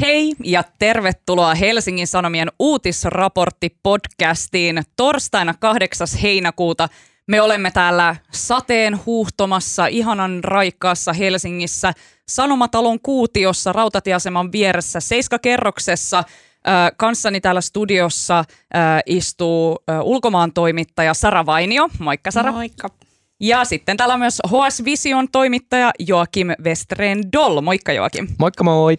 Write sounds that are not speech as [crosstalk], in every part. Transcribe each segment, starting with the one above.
Hei ja tervetuloa Helsingin Sanomien uutisraportti-podcastiin torstaina 8. heinäkuuta. Me olemme täällä sateen huuhtomassa ihanan raikkaassa Helsingissä Sanomatalon kuutiossa rautatieaseman vieressä seiskakerroksessa. Kanssani täällä studiossa istuu ulkomaan toimittaja Sara Vainio. Moikka Sara. Moikka. Ja sitten täällä on myös HS Vision toimittaja Joakim Westreen Doll. Moikka Joakim. Moikka moi.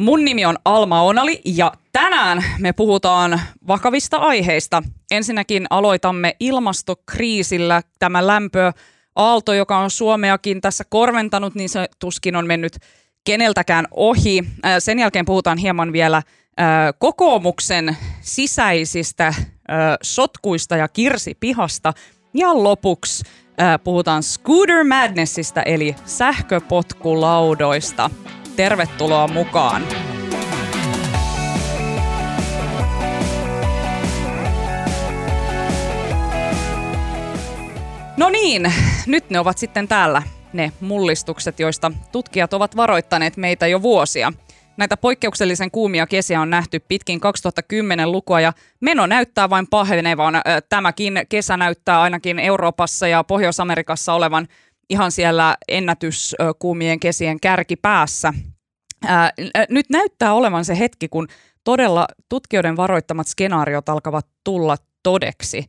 Mun nimi on Alma Onali ja tänään me puhutaan vakavista aiheista. Ensinnäkin aloitamme ilmastokriisillä. Tämä lämpö aalto, joka on Suomeakin tässä korventanut, niin se tuskin on mennyt keneltäkään ohi. Sen jälkeen puhutaan hieman vielä kokoomuksen sisäisistä sotkuista ja kirsipihasta. Ja lopuksi puhutaan Scooter Madnessista eli sähköpotkulaudoista. Tervetuloa mukaan! No niin, nyt ne ovat sitten täällä ne mullistukset, joista tutkijat ovat varoittaneet meitä jo vuosia. Näitä poikkeuksellisen kuumia kesiä on nähty pitkin 2010-lukua ja meno näyttää vain pahenevan. Tämäkin kesä näyttää ainakin Euroopassa ja Pohjois-Amerikassa olevan ihan siellä ennätyskuumien kesien kärki päässä. Ää, nyt näyttää olevan se hetki, kun todella tutkijoiden varoittamat skenaariot alkavat tulla todeksi.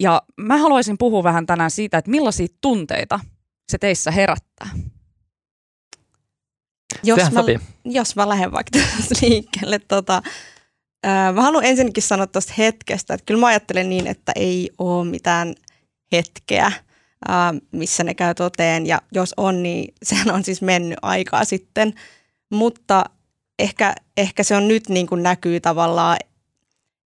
Ja mä haluaisin puhua vähän tänään siitä, että millaisia tunteita se teissä herättää. Jos mä, jos mä lähden vaikka liikkeelle, tota, ää, mä haluan ensinnäkin sanoa tuosta hetkestä, että kyllä mä ajattelen niin, että ei ole mitään hetkeä, ää, missä ne käy toteen, ja jos on, niin [laughs] sehän on siis mennyt aikaa sitten, mutta ehkä, ehkä se on nyt niin kuin näkyy tavallaan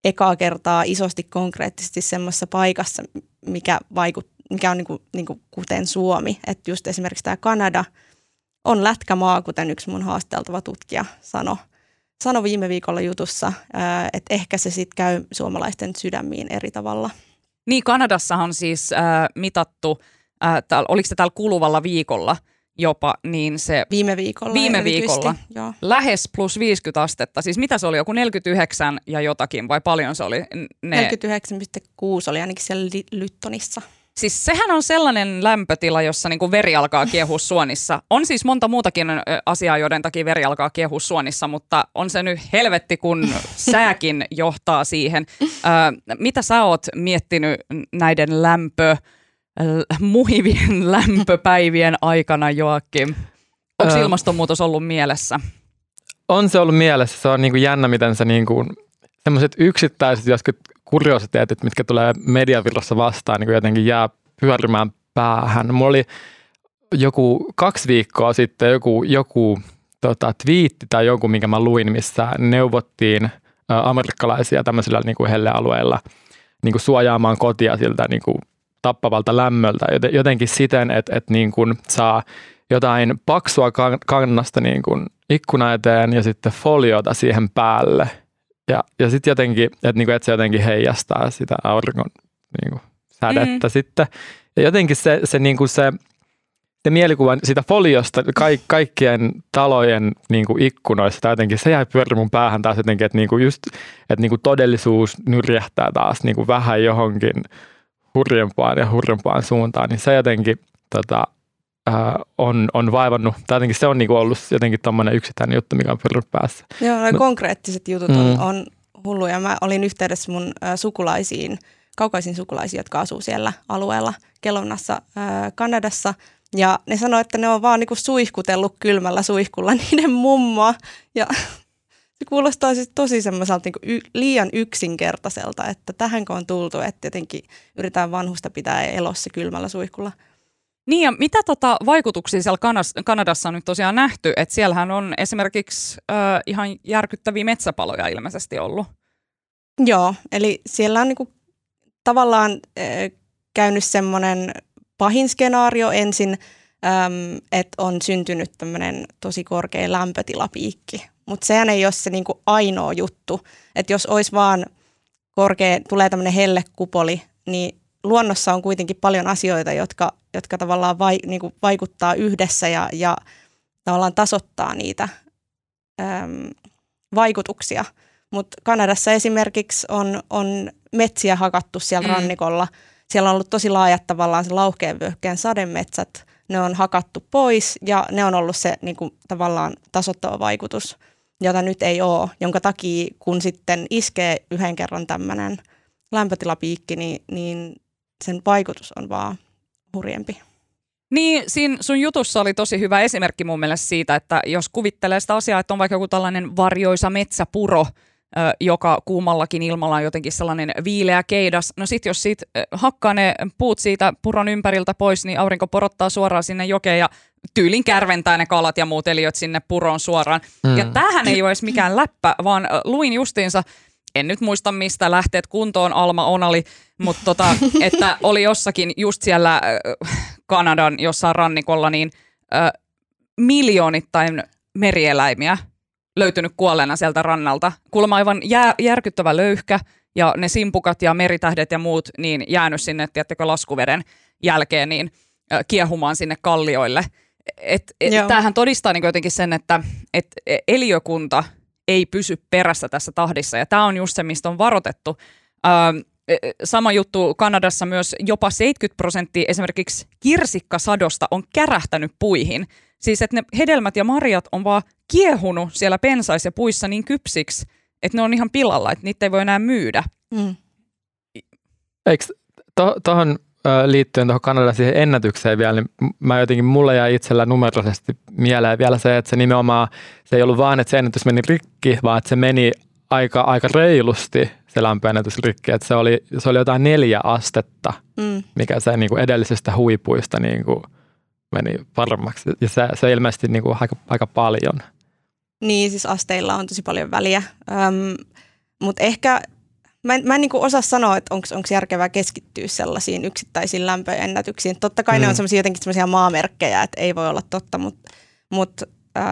ekaa kertaa isosti konkreettisesti semmoisessa paikassa, mikä, vaikut, mikä on niin kuin, niin kuin kuten Suomi. Että just esimerkiksi tämä Kanada on lätkämaa, kuten yksi mun haasteltava tutkija sanoi sano viime viikolla jutussa, että ehkä se sitten käy suomalaisten sydämiin eri tavalla. Niin, Kanadassahan on siis äh, mitattu, äh, oliko se täällä kuluvalla viikolla – jopa, niin se... Viime viikolla. Viime viikolla. Joo. Lähes plus 50 astetta. Siis mitä se oli, joku 49 ja jotakin vai paljon se oli? Ne... 49,6 oli ainakin siellä Lyttonissa. Siis sehän on sellainen lämpötila, jossa niin veri alkaa kiehua [laughs] suonissa. On siis monta muutakin asiaa, joiden takia veri alkaa kiehua suonissa, mutta on se nyt helvetti, kun [laughs] sääkin johtaa siihen. Ö, mitä sä oot miettinyt näiden lämpö muhivien [laughs] lämpöpäivien aikana, Joakim? Onko ilmastonmuutos ollut mielessä? On se ollut mielessä. Se on niin kuin jännä, miten se niin kuin, sellaiset yksittäiset joskus kuriositeetit, mitkä tulee mediavirrassa vastaan, niin kuin jotenkin jää pyörimään päähän. Mulla oli joku kaksi viikkoa sitten joku, joku tota, twiitti tai joku, minkä mä luin, missä neuvottiin amerikkalaisia tämmöisillä niin kuin hellealueilla niin kuin suojaamaan kotia siltä niin kuin tappavalta lämmöltä jotenkin siten, että, että niin kuin saa jotain paksua kannasta niin kuin ikkuna eteen ja sitten foliota siihen päälle. Ja, ja sitten jotenkin, että, niin kuin, että se jotenkin heijastaa sitä auringon niin kuin, sädettä mm. sitten. Ja jotenkin se, se, niin kuin se, se mielikuva sitä foliosta ka, kaikkien talojen niin kuin ikkunoissa, tai jotenkin se jäi pyöri mun päähän taas jotenkin, että, niin kuin just, että niin kuin todellisuus nyrjähtää taas niin kuin vähän johonkin – hurjempaan ja hurjempaan suuntaan, niin se jotenkin tota, ää, on, on vaivannut, tai jotenkin se on niinku ollut jotenkin tuommoinen yksittäinen juttu, mikä on pyörinyt päässä. Joo, no, konkreettiset jutut on, mm. on hulluja. Mä olin yhteydessä mun ä, sukulaisiin, kaukaisiin sukulaisiin, jotka asuu siellä alueella Kelonnassa ä, Kanadassa. Ja ne sanoi, että ne on vaan niinku suihkutellut kylmällä suihkulla [laughs] niiden mummoa. Ja se kuulostaa siis tosi semmoiselta niin liian yksinkertaiselta, että tähänkö on tultu, että jotenkin yritetään vanhusta pitää elossa kylmällä suihkulla. Niin ja mitä tota vaikutuksia siellä Kanas- Kanadassa on nyt tosiaan nähty, että siellähän on esimerkiksi äh, ihan järkyttäviä metsäpaloja ilmeisesti ollut. Joo, eli siellä on niinku tavallaan äh, käynyt semmoinen pahin skenaario ensin, äm, että on syntynyt tämmöinen tosi korkea lämpötilapiikki mutta sehän ei ole se niinku ainoa juttu. Että jos olisi vaan korkea, tulee tämmöinen hellekupoli, niin luonnossa on kuitenkin paljon asioita, jotka, jotka tavallaan vai, niinku vaikuttaa yhdessä ja, ja tavallaan tasoittaa niitä, äm, vaikutuksia. Mutta Kanadassa esimerkiksi on, on metsiä hakattu siellä mm. rannikolla. Siellä on ollut tosi laajat tavallaan se lauhkeen vyöhykkeen sademetsät. Ne on hakattu pois ja ne on ollut se niin kuin, tavallaan tasottava vaikutus, jota nyt ei ole, jonka takia kun sitten iskee yhden kerran tämmöinen lämpötilapiikki, niin, niin sen vaikutus on vaan hurjempi. Niin, siinä sun jutussa oli tosi hyvä esimerkki mun mielestä siitä, että jos kuvittelee sitä asiaa, että on vaikka joku tällainen varjoisa metsäpuro, joka kuumallakin ilmalla on jotenkin sellainen viileä keidas. No sit jos siitä hakkaa ne puut siitä puron ympäriltä pois, niin aurinko porottaa suoraan sinne jokeen ja tyylin kärventää ne kalat ja muut eliöt sinne puroon suoraan. Mm. Ja tämähän ei ole edes mikään läppä, vaan luin justiinsa, en nyt muista mistä lähteet kuntoon Alma Onali, mutta tota, [laughs] että oli jossakin just siellä Kanadan jossain rannikolla niin äh, miljoonittain merieläimiä löytynyt kuolleena sieltä rannalta. Kuulemma aivan jää, järkyttävä löyhkä ja ne simpukat ja meritähdet ja muut niin jäänyt sinne, tiedättekö, laskuveden jälkeen niin äh, kiehumaan sinne kallioille. Et, et, tämähän todistaa niin jotenkin sen, että et eliökunta ei pysy perässä tässä tahdissa ja tämä on just se, mistä on varoitettu. Ähm, sama juttu Kanadassa myös jopa 70 prosenttia esimerkiksi kirsikkasadosta on kärähtänyt puihin. Siis että ne hedelmät ja marjat on vaan kiehunut siellä pensais ja puissa niin kypsiksi, että ne on ihan pilalla, että niitä ei voi enää myydä. Mm. Eikö tuohon to, liittyen tuohon Kanadan siihen ennätykseen vielä, niin mä jotenkin, mulle jäi itsellä numeroisesti mieleen vielä se, että se nimenomaan, se ei ollut vaan, että se ennätys meni rikki, vaan että se meni aika, aika reilusti se lämpöennätys rikki, että se oli, se oli jotain neljä astetta, mm. mikä se niin kuin edellisestä huipuista niin kuin meni paremmaksi. Ja se, se ilmeisesti niin kuin aika, aika paljon. Niin, siis asteilla on tosi paljon väliä. Öm, mutta ehkä mä en, mä en niin osaa sanoa, että onko järkevää keskittyä sellaisiin yksittäisiin lämpöennätyksiin. Totta kai mm. ne on semmoisia jotenkin semmoisia maamerkkejä, että ei voi olla totta, mutta mut, äh,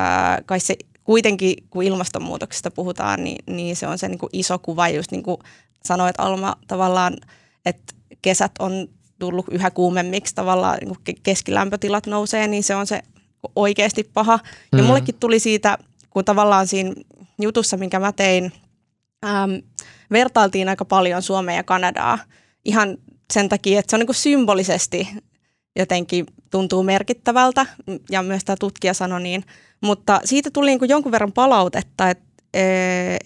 kai se kuitenkin, kun ilmastonmuutoksesta puhutaan, niin, niin se on se niin kuin iso kuva. Just niin kuin sanoit Alma tavallaan, että kesät on tullut yhä kuumemmiksi, tavallaan niin kuin keskilämpötilat nousee, niin se on se oikeasti paha. Ja mm. mullekin tuli siitä, kun tavallaan siinä jutussa, minkä mä tein, äm, vertailtiin aika paljon Suomea ja Kanadaa ihan sen takia, että se on niin kuin symbolisesti jotenkin tuntuu merkittävältä, ja myös tämä tutkija sanoi niin, mutta siitä tuli niin kuin jonkun verran palautetta, että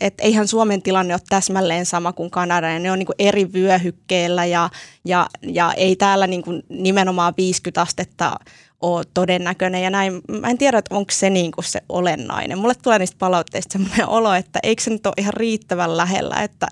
et eihän Suomen tilanne ole täsmälleen sama kuin Kanada, ja ne on niin kuin eri vyöhykkeellä, ja, ja, ja ei täällä niin kuin nimenomaan 50 astetta ole todennäköinen, ja näin. Mä en tiedä, että onko se niin kuin se olennainen. Mulle tulee niistä palautteista sellainen [laughs] olo, että eikö se nyt ole ihan riittävän lähellä, että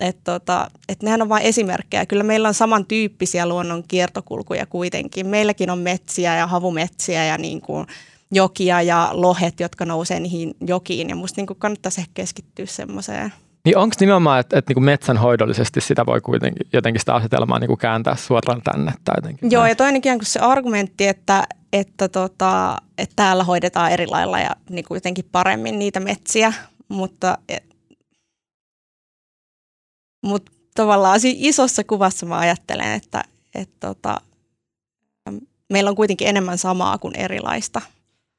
että tota, et nehän on vain esimerkkejä. Kyllä meillä on samantyyppisiä luonnon kiertokulkuja kuitenkin. Meilläkin on metsiä ja havumetsiä ja niin kuin jokia ja lohet, jotka nousee niihin jokiin. Ja musta niin kuin kannattaisi ehkä keskittyä semmoiseen. Niin onko nimenomaan, että, että niin metsänhoidollisesti sitä voi kuitenkin jotenkin sitä asetelmaa niin kuin kääntää suoraan tänne? Tai jotenkin? Joo, ja toinenkin on se argumentti, että, että, tota, että täällä hoidetaan eri lailla ja niin kuin jotenkin paremmin niitä metsiä, mutta mutta tavallaan isossa kuvassa mä ajattelen, että, että tota, meillä on kuitenkin enemmän samaa kuin erilaista.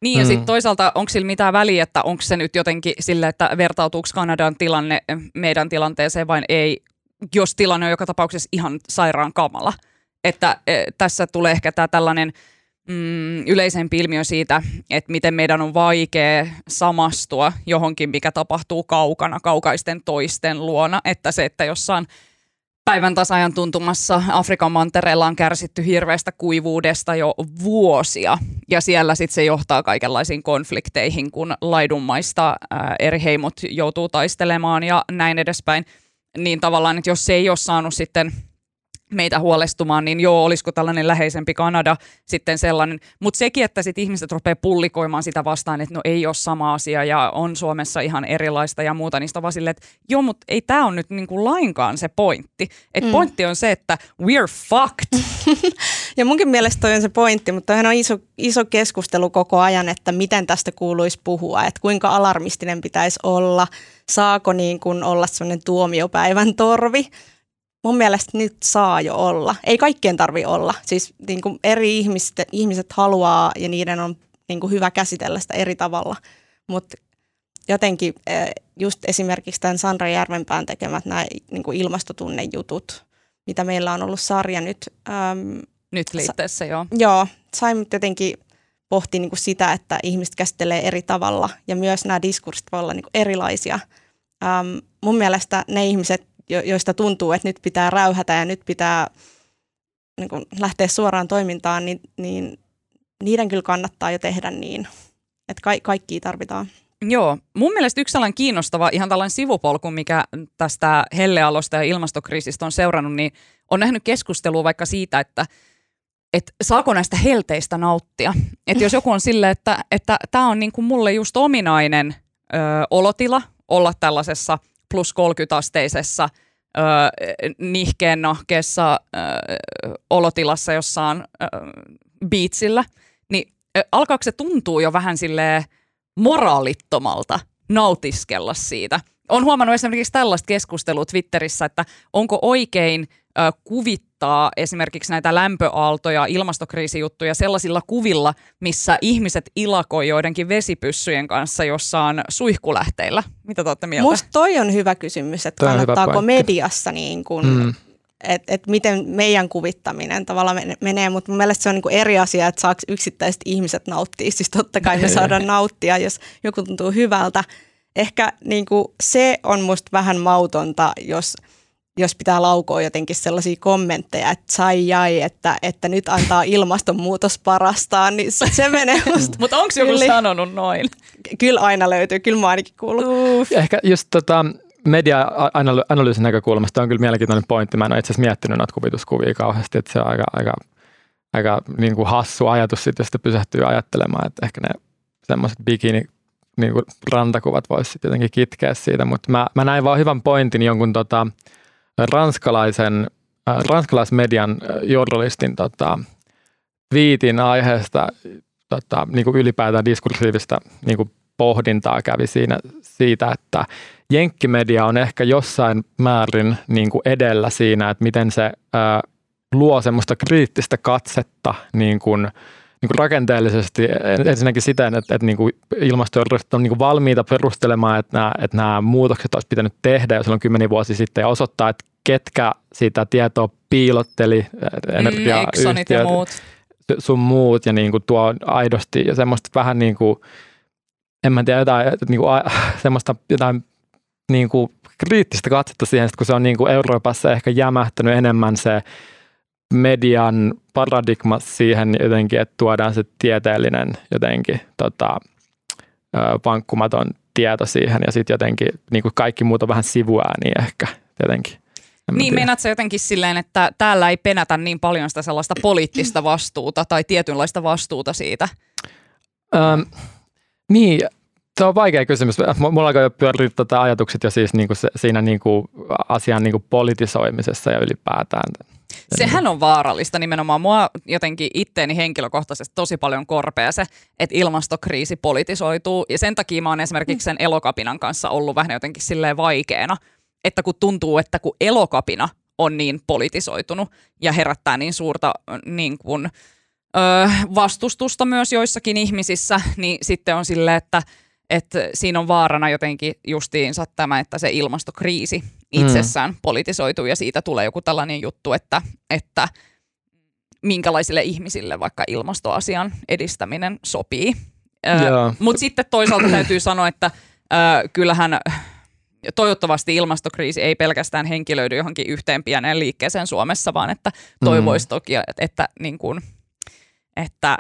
Niin ja mm. sitten toisaalta onko sillä mitään väliä, että onko se nyt jotenkin sille, että vertautuuko Kanadan tilanne meidän tilanteeseen vai ei, jos tilanne on joka tapauksessa ihan sairaan kamala. Että e, tässä tulee ehkä tämä tällainen mm, yleisempi ilmiö siitä, että miten meidän on vaikea samastua johonkin, mikä tapahtuu kaukana, kaukaisten toisten luona. Että se, että jossain päivän tasajan tuntumassa Afrikan mantereella on kärsitty hirveästä kuivuudesta jo vuosia. Ja siellä sitten se johtaa kaikenlaisiin konflikteihin, kun laidunmaista eri heimot joutuu taistelemaan ja näin edespäin. Niin tavallaan, että jos se ei ole saanut sitten – meitä huolestumaan, niin joo, olisiko tällainen läheisempi Kanada sitten sellainen. Mutta sekin, että sit ihmiset rupeaa pullikoimaan sitä vastaan, että no ei ole sama asia ja on Suomessa ihan erilaista ja muuta, niistä vaan silleen, että joo, mutta ei tämä on nyt niinku lainkaan se pointti. Että mm. pointti on se, että we're fucked. [laughs] ja munkin mielestä toi on se pointti, mutta toihan on iso, iso keskustelu koko ajan, että miten tästä kuuluisi puhua, että kuinka alarmistinen pitäisi olla, saako niin kuin olla sellainen tuomiopäivän torvi, mun mielestä nyt saa jo olla. Ei kaikkien tarvi olla. Siis niin kuin eri ihmiset, ihmiset haluaa ja niiden on niin kuin hyvä käsitellä sitä eri tavalla. Mutta jotenkin just esimerkiksi tämän Sandra Järvenpään tekemät nämä niin kuin ilmastotunnejutut, mitä meillä on ollut sarja nyt. Äm, nyt liitteessä, joo. Joo, sai mut jotenkin pohti niin kuin sitä, että ihmiset käsittelee eri tavalla ja myös nämä diskurssit voi olla niin kuin erilaisia. Äm, mun mielestä ne ihmiset, jo, joista tuntuu, että nyt pitää räyhätä ja nyt pitää niin kuin lähteä suoraan toimintaan, niin, niin niiden kyllä kannattaa jo tehdä niin, että ka- kaikki tarvitaan. Joo, mun mielestä yksi sellainen kiinnostava ihan tällainen sivupolku, mikä tästä hellealosta ja ilmastokriisistä on seurannut, niin on nähnyt keskustelua vaikka siitä, että että saako näistä helteistä nauttia. Että jos joku on silleen, että tämä että on niinku mulle just ominainen ö, olotila olla tällaisessa plus 30-asteisessa ö, nihkeen nahkeessa ö, olotilassa jossain ö, beatsillä, niin ö, alkaako se tuntuu jo vähän silleen moraalittomalta nautiskella siitä. On huomannut esimerkiksi tällaista keskustelua Twitterissä, että onko oikein kuvittaa esimerkiksi näitä lämpöaaltoja, ilmastokriisijuttuja sellaisilla kuvilla, missä ihmiset ilakoi joidenkin vesipyssyjen kanssa jossain suihkulähteillä. Mitä te olette mieltä? Musta toi on hyvä kysymys, että kannattaako mediassa niin kuin mm että et miten meidän kuvittaminen tavallaan menee, mutta mun mielestä se on niinku eri asia, että saako yksittäiset ihmiset nauttia. Siis totta kai me saadaan nauttia, jos joku tuntuu hyvältä. Ehkä niinku se on musta vähän mautonta, jos, jos pitää laukoa jotenkin sellaisia kommentteja, että sai jai, että, että nyt antaa ilmastonmuutos parastaan, niin se menee [laughs] musta. mutta onko joku sanonut noin? Kyllä aina löytyy, kyllä mä ainakin kuullut. Ehkä just tota, media-analyysin näkökulmasta on kyllä mielenkiintoinen pointti. Mä en ole itse asiassa miettinyt noita kuvituskuvia kauheasti, että se on aika, aika, aika niin kuin hassu ajatus sitten, jos sitä pysähtyy ajattelemaan, että ehkä ne semmoiset bikini niin kuin rantakuvat voisi sitten jotenkin kitkeä siitä, mutta mä, mä näin vaan hyvän pointin jonkun tota, ranskalaisen, äh, ranskalaismedian äh, journalistin tota, viitin aiheesta tota, niin kuin ylipäätään diskursiivista niin kuin pohdintaa kävi siinä siitä, että jenkkimedia on ehkä jossain määrin niin kuin edellä siinä, että miten se ää, luo semmoista kriittistä katsetta niin kuin, niin kuin rakenteellisesti ensinnäkin siten, että, että niin kuin ilmastojournalistit on niin kuin valmiita perustelemaan, että nämä, että nämä muutokset olisi pitänyt tehdä jo silloin kymmenen vuosi sitten ja osoittaa, että ketkä sitä tietoa piilotteli, energiayhtiöt, mm, ja muut. sun muut ja niin kuin tuo aidosti ja semmoista vähän niin kuin, en mä tiedä, jotain, niin kuin, [laughs] semmoista jotain niin kuin kriittistä katsetta siihen, kun se on niin kuin Euroopassa ehkä jämähtänyt enemmän se median paradigma siihen jotenkin, että tuodaan se tieteellinen jotenkin tota, vankkumaton tieto siihen ja sitten jotenkin niin kuin kaikki muut on vähän sivuääni ehkä jotenkin. Niin, meinaat sä jotenkin silleen, että täällä ei penätä niin paljon sitä sellaista poliittista vastuuta tai tietynlaista vastuuta siitä? Öm, niin, se on vaikea kysymys. Mulla alkoi jo pyöriä tätä ajatukset jo siis niin kuin se, siinä niin kuin asian niin kuin politisoimisessa ja ylipäätään. Sehän on vaarallista nimenomaan. Mua jotenkin itteeni henkilökohtaisesti tosi paljon korpea se, että ilmastokriisi politisoituu. Ja sen takia mä oon esimerkiksi sen elokapinan kanssa ollut vähän jotenkin silleen vaikeena, että kun tuntuu, että kun elokapina on niin politisoitunut ja herättää niin suurta niin kuin, ö, vastustusta myös joissakin ihmisissä, niin sitten on silleen, että – että siinä on vaarana jotenkin justiinsa tämä, että se ilmastokriisi itsessään mm. politisoituu ja siitä tulee joku tällainen juttu, että, että minkälaisille ihmisille vaikka ilmastoasian edistäminen sopii. Mutta sitten toisaalta täytyy sanoa, että ö, kyllähän toivottavasti ilmastokriisi ei pelkästään henkilöidy johonkin yhteen pieneen liikkeeseen Suomessa, vaan että toivoisi mm. toki, että, että, niin kuin, että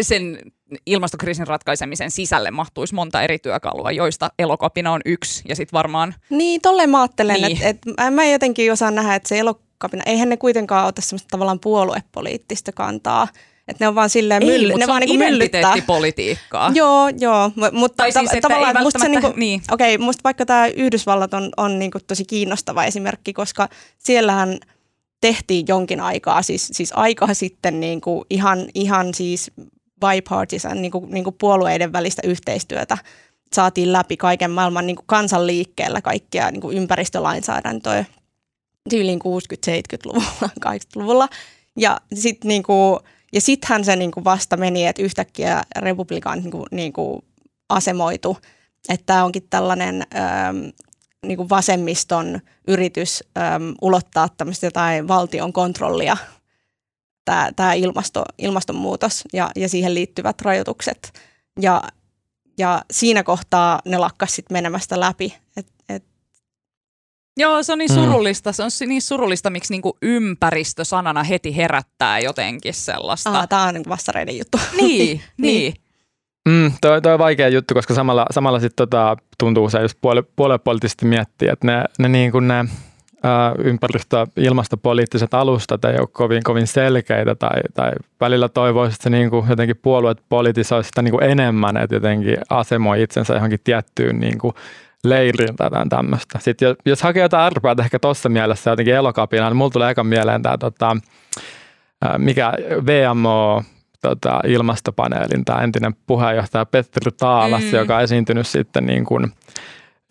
sen ilmastokriisin ratkaisemisen sisälle mahtuisi monta eri työkalua, joista elokapina on yksi ja sitten varmaan... Niin, tolleen mä ajattelen, niin. että et, mä jotenkin osaan nähdä, että se elokapina, eihän ne kuitenkaan ota semmoista tavallaan puoluepoliittista kantaa, että ne on vaan silleen ei, myll- ne vaan niinku politiikkaa. joo, joo, mutta tai siis, ta- tavallaan ei musta se niinku, niin. okei, okay, musta vaikka tämä Yhdysvallat on, on niinku tosi kiinnostava esimerkki, koska siellähän tehtiin jonkin aikaa, siis, siis aikaa sitten niinku ihan, ihan siis bipartisan niin kuin, niin kuin puolueiden välistä yhteistyötä saatiin läpi kaiken maailman niin kuin kansanliikkeellä kaikkia niin kuin ympäristölainsäädäntöä tyyliin 60-70-luvulla, 80-luvulla. [laughs] Ja sitten niin kuin, ja sittenhän se niin kuin vasta meni, että yhtäkkiä republikaan niin kuin, niin kuin asemoitu että tämä onkin tällainen äm, niin kuin vasemmiston yritys äm, ulottaa tämmöistä jotain valtion kontrollia, tämä, tämä ilmasto, ilmastonmuutos ja, ja siihen liittyvät rajoitukset. Ja, ja siinä kohtaa ne lakkas sitten menemästä läpi. Et, et Joo, se on niin mm. surullista. Se on niin surullista, miksi niinku ympäristö sanana heti herättää jotenkin sellaista. Aa, tämä on niinku vastareiden juttu. [laughs] Niin, niin. niin. Mm, toi, toi on vaikea juttu, koska samalla, samalla sit tota, tuntuu se, jos puole, miettii, että ne, ne, niin kuin ne ympäristö- ja ilmastopoliittiset alustat ei ole kovin, kovin selkeitä tai, tai välillä toivoisi, että se niin kuin jotenkin puolueet politisoi sitä niin kuin enemmän, että jotenkin asemoi itsensä johonkin tiettyyn niin kuin leiriin tai tämmöistä. Sitten jos, jos hakee jotain arpaa, ehkä tuossa mielessä jotenkin elokapina, niin mulla tulee ekan mieleen tämä tota, mikä VMO tota, ilmastopaneelin tämä entinen puheenjohtaja Petteri Taalas, mm. joka on esiintynyt sitten niin kuin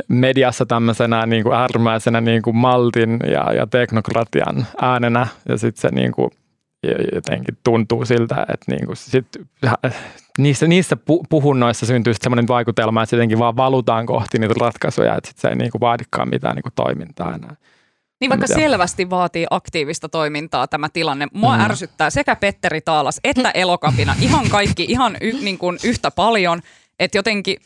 mediassa tämmöisenä niin kuin äärimmäisenä niin kuin maltin ja, ja teknokratian äänenä ja sitten se niin kuin jotenkin tuntuu siltä, että niin kuin sit, niissä, niissä puhunnoissa syntyy semmoinen vaikutelma, että jotenkin vaan valutaan kohti niitä ratkaisuja, että sit se ei niin kuin vaadikaan mitään niin kuin toimintaa enää. Niin vaikka selvästi vaatii aktiivista toimintaa tämä tilanne. Mua mm. ärsyttää sekä Petteri Taalas että Elokapina. Ihan kaikki, ihan y, niin kuin yhtä paljon. Että jotenkin,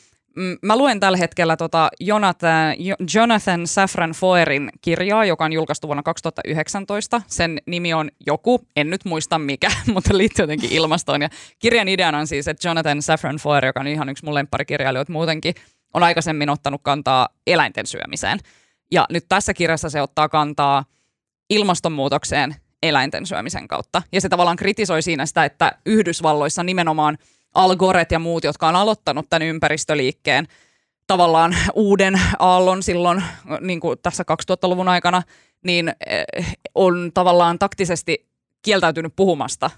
mä luen tällä hetkellä tota Jonathan, Jonathan Safran Foerin kirjaa, joka on julkaistu vuonna 2019. Sen nimi on Joku, en nyt muista mikä, [laughs] mutta liittyy jotenkin ilmastoon. Ja kirjan ideana on siis, että Jonathan Safran Foer, joka on ihan yksi mun lempparikirjailijoita muutenkin, on aikaisemmin ottanut kantaa eläinten syömiseen – ja nyt tässä kirjassa se ottaa kantaa ilmastonmuutokseen eläinten syömisen kautta. Ja se tavallaan kritisoi siinä sitä, että Yhdysvalloissa nimenomaan Al Goret ja muut, jotka on aloittanut tämän ympäristöliikkeen tavallaan uuden aallon silloin niin kuin tässä 2000-luvun aikana, niin eh, on tavallaan taktisesti kieltäytynyt puhumasta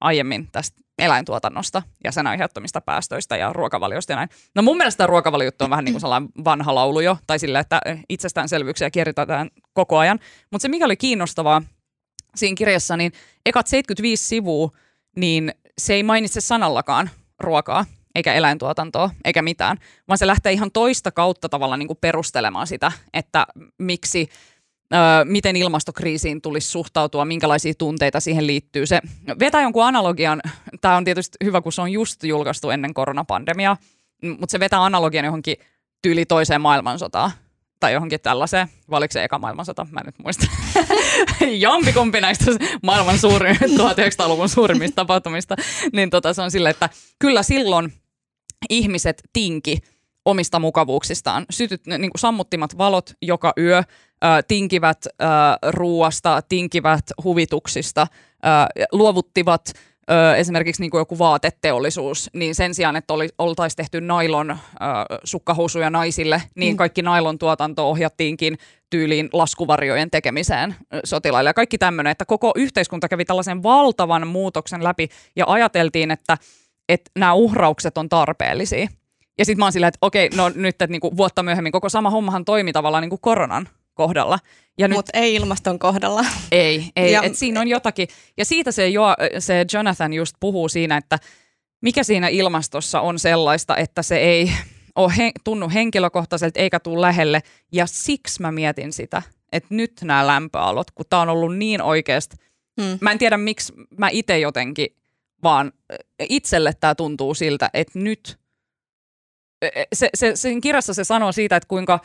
aiemmin tästä eläintuotannosta ja sen aiheuttamista päästöistä ja ruokavaliosta ja näin. No mun mielestä ruokavaliojuttu on vähän niin kuin sellainen vanha laulu jo, tai sillä, että itsestäänselvyyksiä kierrätetään koko ajan. Mutta se, mikä oli kiinnostavaa siinä kirjassa, niin ekat 75 sivua, niin se ei mainitse sanallakaan ruokaa, eikä eläintuotantoa, eikä mitään, vaan se lähtee ihan toista kautta tavalla niin kuin perustelemaan sitä, että miksi öö, miten ilmastokriisiin tulisi suhtautua, minkälaisia tunteita siihen liittyy. Se vetää jonkun analogian, tämä on tietysti hyvä, kun se on just julkaistu ennen koronapandemiaa, mutta se vetää analogian johonkin tyyli toiseen maailmansotaan tai johonkin tällaiseen, valiko se eka maailmansota, mä en nyt muista. [laughs] Jompikumpi näistä maailman suurin, [laughs] 1900-luvun suurimmista tapahtumista, niin tota, se on silleen, että kyllä silloin ihmiset tinki omista mukavuuksistaan. Sytyt, niin kuin sammuttimat valot joka yö, tinkivät äh, ruuasta, tinkivät huvituksista, äh, luovuttivat äh, esimerkiksi niin kuin joku vaateteollisuus, niin sen sijaan, että oli, oltaisiin tehty nailon äh, sukkahousuja naisille, niin mm. kaikki nailon tuotanto ohjattiinkin tyyliin laskuvarjojen tekemiseen sotilaille ja kaikki tämmöinen, että koko yhteiskunta kävi tällaisen valtavan muutoksen läpi ja ajateltiin, että, että nämä uhraukset on tarpeellisia. Ja sitten mä oon silleen, että okei, no nyt että niinku vuotta myöhemmin koko sama hommahan toimi tavallaan niinku koronan kohdalla. Mutta ei ilmaston kohdalla. Ei, ei ja, et siinä on jotakin. Ja siitä se, jo, se Jonathan just puhuu siinä, että mikä siinä ilmastossa on sellaista, että se ei ole he, tunnu henkilökohtaiselta eikä tule lähelle. Ja siksi mä mietin sitä, että nyt nämä lämpöalot, kun tämä on ollut niin oikeasti, hmm. mä en tiedä miksi mä itse jotenkin, vaan itselle tämä tuntuu siltä, että nyt se, se, sen kirjassa se sanoo siitä, että kuinka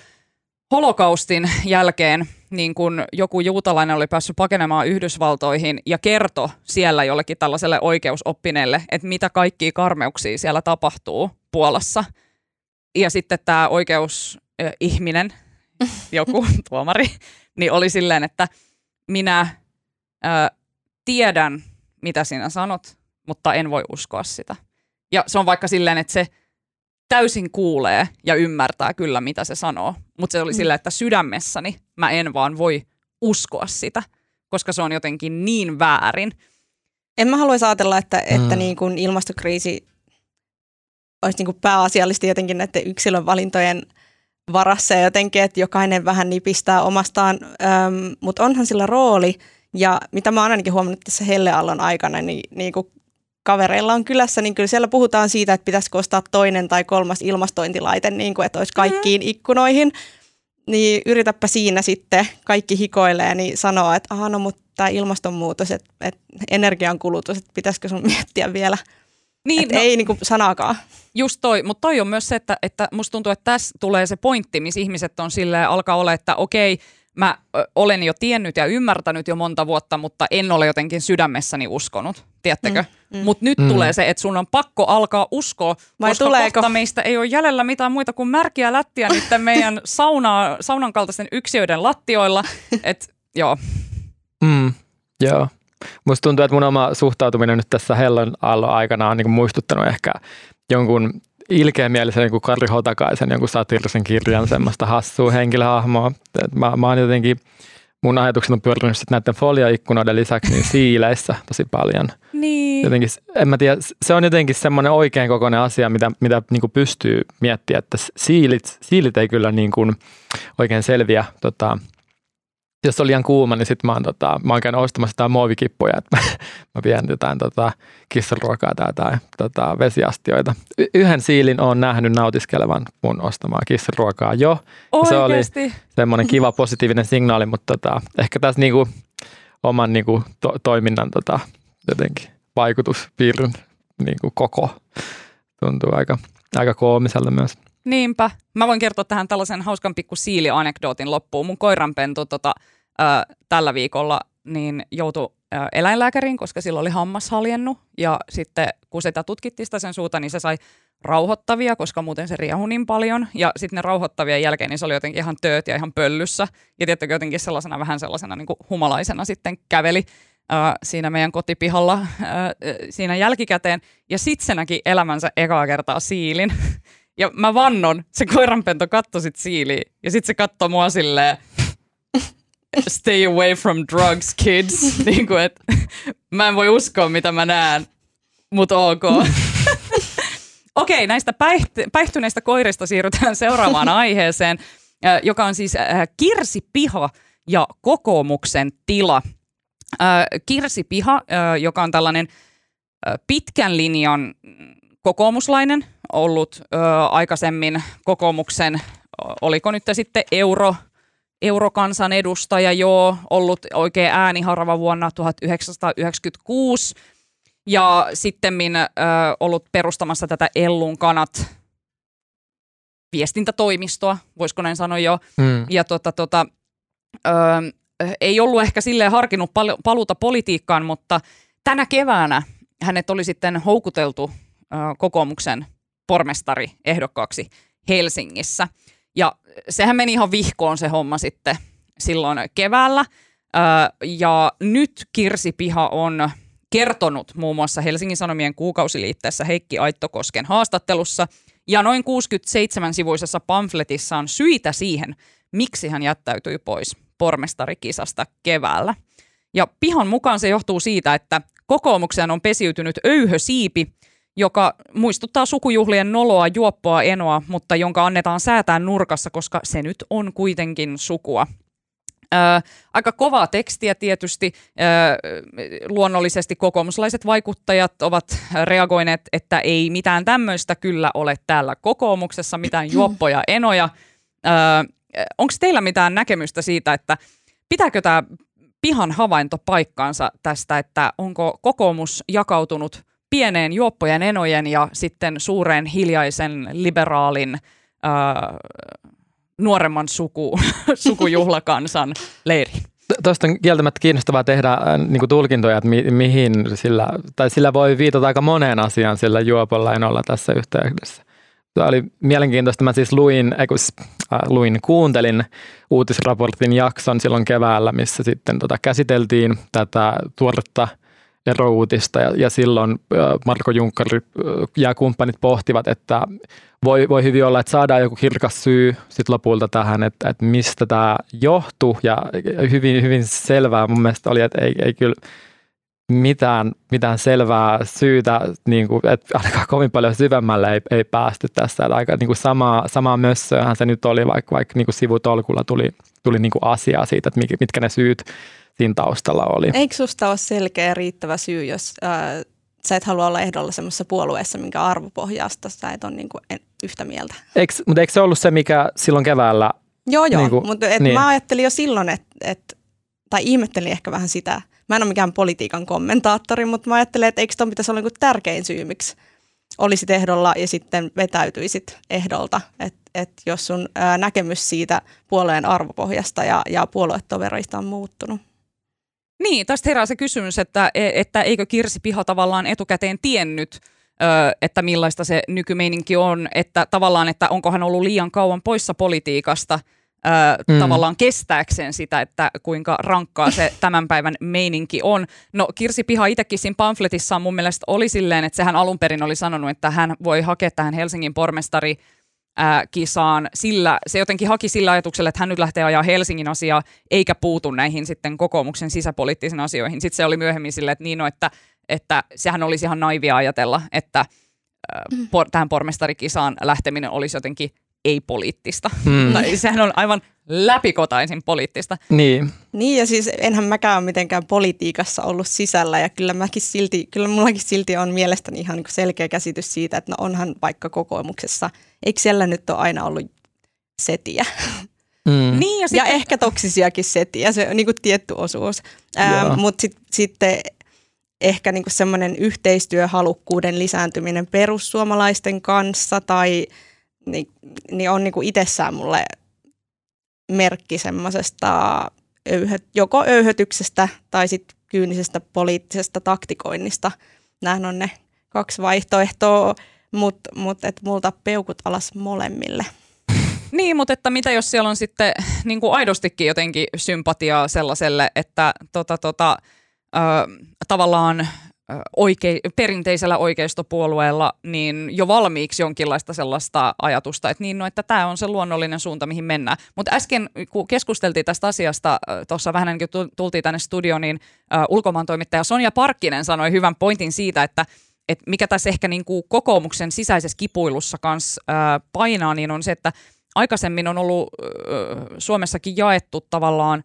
holokaustin jälkeen niin kun joku juutalainen oli päässyt pakenemaan Yhdysvaltoihin ja kertoi siellä jollekin tällaiselle oikeusoppineelle, että mitä kaikkia karmeuksia siellä tapahtuu Puolassa. Ja sitten tämä oikeusihminen, [laughs] joku tuomari, niin oli silleen, että minä ö, tiedän, mitä sinä sanot, mutta en voi uskoa sitä. Ja se on vaikka silleen, että se täysin kuulee ja ymmärtää kyllä, mitä se sanoo. Mutta se oli mm. sillä, että sydämessäni mä en vaan voi uskoa sitä, koska se on jotenkin niin väärin. En mä haluaisi ajatella, että, mm. että niin kuin ilmastokriisi olisi niin kuin pääasiallisesti jotenkin näiden yksilön valintojen varassa ja jotenkin, että jokainen vähän nipistää omastaan, ähm, mutta onhan sillä rooli. Ja mitä mä oon ainakin huomannut tässä helleallon aikana, niin, niin kuin kavereilla on kylässä, niin kyllä siellä puhutaan siitä, että pitäisikö ostaa toinen tai kolmas ilmastointilaite, niin kuin, että olisi kaikkiin mm. ikkunoihin. Niin yritäpä siinä sitten, kaikki hikoilee, niin sanoa, että aha, no mutta tämä ilmastonmuutos, että, että energiankulutus, että pitäisikö sun miettiä vielä – niin, no, ei niinku sanakaan. Just toi, mutta toi on myös se, että, että musta tuntuu, että tässä tulee se pointti, missä ihmiset on silleen, alkaa olla, että okei, mä olen jo tiennyt ja ymmärtänyt jo monta vuotta, mutta en ole jotenkin sydämessäni uskonut, tiedättekö? Mm, mm. Mutta nyt mm. tulee se, että sun on pakko alkaa uskoa, Vai koska tuleeko? kohta meistä ei ole jäljellä mitään muita kuin märkiä lättiä niiden [laughs] meidän sauna, saunan kaltaisten yksiöiden lattioilla. [laughs] Et, joo. Mm, joo. Musta tuntuu, että mun oma suhtautuminen nyt tässä Hellon aallon aikana on niin muistuttanut ehkä jonkun ilkeämielisen niin kuin Karri Hotakaisen jonkun satirisen kirjan semmoista hassua henkilöhahmoa. Mä, mä oon jotenkin, mun ajatukset on pyörinyt näiden folioikkunoiden lisäksi niin siileissä tosi paljon. Niin. Jotenkin, en mä tiedä, se on jotenkin semmoinen oikein kokoinen asia, mitä, mitä niin kuin pystyy miettimään, että siilit, siilit ei kyllä niin kuin oikein selviä tota, jos on liian kuuma, niin sitten mä, oon, tota, mä oon käynyt ostamassa jotain muovikippuja, että mä, [laughs] mä vien jotain tota, kissaruokaa tai, tai tota, vesiastioita. Y- yhden siilin on nähnyt nautiskelevan mun ostamaa kissaruokaa jo. Se oli semmoinen kiva positiivinen signaali, mutta tota, ehkä tässä niinku, oman niinku, to, toiminnan tota, jotenkin vaikutuspiirin niinku, koko tuntuu aika, aika koomiselle myös. Niinpä. Mä voin kertoa tähän tällaisen hauskan pikku siili-anekdootin loppuun. Mun koiranpentu tota, ö, tällä viikolla niin joutui ö, eläinlääkäriin, koska sillä oli hammas haljennut. Ja sitten kun sitä tutkittiin sitä sen suuta, niin se sai rauhoittavia, koska muuten se riehui niin paljon. Ja sitten ne rauhoittavien jälkeen niin se oli jotenkin ihan tööt ja ihan pöllyssä. Ja tietenkin jotenkin sellaisena vähän sellaisena niin kuin humalaisena sitten käveli äh, siinä meidän kotipihalla äh, siinä jälkikäteen. Ja sitten se näki elämänsä ekaa kertaa siilin. [laughs] Ja mä vannon, se koiranpento katsoi sit siiliä ja sitten se katsoi mua silleen, stay away from drugs, kids. [laughs] niin kuin, et, mä en voi uskoa, mitä mä näen, mutta ok. [laughs] Okei, okay, näistä päiht- päihtyneistä koirista siirrytään seuraavaan [laughs] aiheeseen, joka on siis Kirsipiha ja kokoomuksen tila. Kirsipiha, joka on tällainen pitkän linjan kokoomuslainen, ollut ö, aikaisemmin kokoomuksen, oliko nyt sitten euro, eurokansan edustaja, joo, ollut oikein ääniharva vuonna 1996 ja sitten ollut perustamassa tätä Ellun kanat viestintätoimistoa, voisiko näin sanoa jo. Mm. Ja tota, tota, ö, ei ollut ehkä silleen harkinnut pal- paluuta politiikkaan, mutta tänä keväänä hänet oli sitten houkuteltu ö, kokoomuksen pormestari ehdokkaaksi Helsingissä. Ja sehän meni ihan vihkoon se homma sitten silloin keväällä. Ja nyt Kirsi Piha on kertonut muun muassa Helsingin Sanomien kuukausiliitteessä Heikki Aittokosken haastattelussa ja noin 67-sivuisessa pamfletissa on syitä siihen, miksi hän jättäytyi pois pormestarikisasta keväällä. Ja Pihan mukaan se johtuu siitä, että kokoomukseen on pesiytynyt öyhösiipi, joka muistuttaa sukujuhlien noloa, juoppoa, enoa, mutta jonka annetaan säätää nurkassa, koska se nyt on kuitenkin sukua. Ö, aika kovaa tekstiä tietysti. Ö, luonnollisesti kokoomuslaiset vaikuttajat ovat reagoineet, että ei mitään tämmöistä kyllä ole täällä kokoomuksessa, mitään juoppoja, [clears throat] enoja. Onko teillä mitään näkemystä siitä, että pitääkö tämä pihan havainto paikkaansa tästä, että onko kokoomus jakautunut – pieneen juoppojen enojen ja sitten suureen hiljaisen liberaalin ää, nuoremman suku, [laughs] sukujuhlakansan leiriin. Tuosta on kieltämättä kiinnostavaa tehdä niin kuin tulkintoja, että mi- mihin sillä, tai sillä voi viitata aika moneen asiaan sillä juopolla enolla tässä yhteydessä. Tämä oli mielenkiintoista. Mä siis luin, äh, luin kuuntelin uutisraportin jakson silloin keväällä, missä sitten tota käsiteltiin tätä tuoretta – erouutista ja, ja silloin Marko Junkkari ja kumppanit pohtivat, että voi, voi hyvin olla, että saadaan joku kirkas syy sit lopulta tähän, että, että mistä tämä johtuu ja hyvin, hyvin selvää mun mielestä oli, että ei, ei kyllä mitään, mitään selvää syytä, niin kuin, että ainakaan kovin paljon syvemmälle ei, ei päästy tässä. Että aika niin kuin samaa, samaa mössöähän se nyt oli, vaikka, vaikka niin kuin sivutolkulla tuli, tuli niin kuin asiaa siitä, että mitkä ne syyt siinä taustalla oli. Eikö susta ole selkeä riittävä syy, jos äh, sä et halua olla ehdolla semmoisessa puolueessa, minkä arvopohjasta sä et ole niin kuin yhtä mieltä. Eikö, mutta eikö se ollut se, mikä silloin keväällä? Joo, joo, niin kuin, mutta et niin. mä ajattelin jo silloin, että, et, tai ihmettelin ehkä vähän sitä, mä en ole mikään politiikan kommentaattori, mutta mä ajattelin, että eikö ton pitäisi olla niin tärkein syy, miksi olisit ehdolla ja sitten vetäytyisit ehdolta. Että et jos sun ää, näkemys siitä puolueen arvopohjasta ja, ja puoluetovereista on muuttunut. Niin, tästä herää se kysymys, että, e, että eikö Kirsi Piha tavallaan etukäteen tiennyt, että millaista se nykymeininki on, että tavallaan, että onko hän ollut liian kauan poissa politiikasta – mm. tavallaan kestääkseen sitä, että kuinka rankkaa se [laughs] tämän päivän meininki on. No Kirsi Piha itsekin siinä pamfletissaan mun mielestä oli silleen, että sehän alun perin oli sanonut, että hän voi hakea tähän Helsingin pormestari ää, kisaan. Sillä, se jotenkin haki sillä ajatuksella, että hän nyt lähtee ajaa Helsingin asiaa, eikä puutu näihin sitten kokoomuksen sisäpoliittisiin asioihin. Sitten se oli myöhemmin silleen, että niin no, että, että sehän olisi ihan naivia ajatella, että ää, mm. por, tähän pormestarikisaan lähteminen olisi jotenkin ei-poliittista. Mm. [laughs] Tai sehän on aivan läpikotaisin poliittista. Niin. Niin ja siis enhän mäkään ole mitenkään politiikassa ollut sisällä ja kyllä mäkin silti, kyllä mullakin silti on mielestäni ihan niin selkeä käsitys siitä, että no onhan vaikka kokoomuksessa, eikö siellä nyt ole aina ollut setiä? Mm. [laughs] Niin, ja, sitten... ja ehkä toksisiakin setiä, se on niin kuin tietty osuus. Mutta sit, sitten ehkä niin semmoinen yhteistyöhalukkuuden lisääntyminen perussuomalaisten kanssa tai – niin, niin on niin kuin itsessään mulle merkki semmoisesta joko öyhötyksestä tai sitten kyynisestä poliittisesta taktikoinnista. Nämähän on ne kaksi vaihtoehtoa, mutta mut, et multa peukut alas molemmille. [laughs] Niin, mutta että mitä jos siellä on sitten niin kuin aidostikin jotenkin sympatiaa sellaiselle, että tota, tota, ö, tavallaan oike, perinteisellä oikeistopuolueella niin jo valmiiksi jonkinlaista sellaista ajatusta, että, niin, no, että tämä on se luonnollinen suunta, mihin mennään. Mutta äsken, kun keskusteltiin tästä asiasta, tuossa vähän niin kuin tultiin tänne studioon, niin uh, ulkomaan toimittaja Sonja Parkkinen sanoi hyvän pointin siitä, että et mikä tässä ehkä niin kuin kokoomuksen sisäisessä kipuilussa kanssa uh, painaa, niin on se, että aikaisemmin on ollut Suomessakin jaettu tavallaan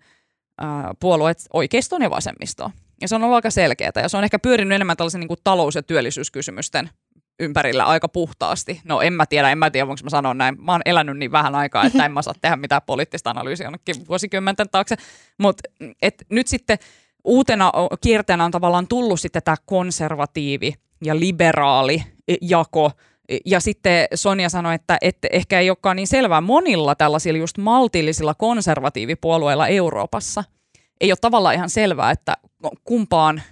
uh, puolueet oikeistoon ja vasemmistoon. Ja se on ollut aika selkeää ja se on ehkä pyörinyt enemmän tällaisen niin kuin talous- ja työllisyyskysymysten ympärillä aika puhtaasti. No en mä tiedä, en mä tiedä, voinko mä sanoa näin. Mä oon elänyt niin vähän aikaa, että en mä saa tehdä mitään poliittista analyysiä jonnekin vuosikymmenten taakse. Mutta nyt sitten uutena kierteenä on tavallaan tullut sitten tämä konservatiivi ja liberaali jako. Ja sitten Sonja sanoi, että, että ehkä ei olekaan niin selvää monilla tällaisilla just maltillisilla konservatiivipuolueilla Euroopassa – ei ole tavallaan ihan selvää, että kumpaan,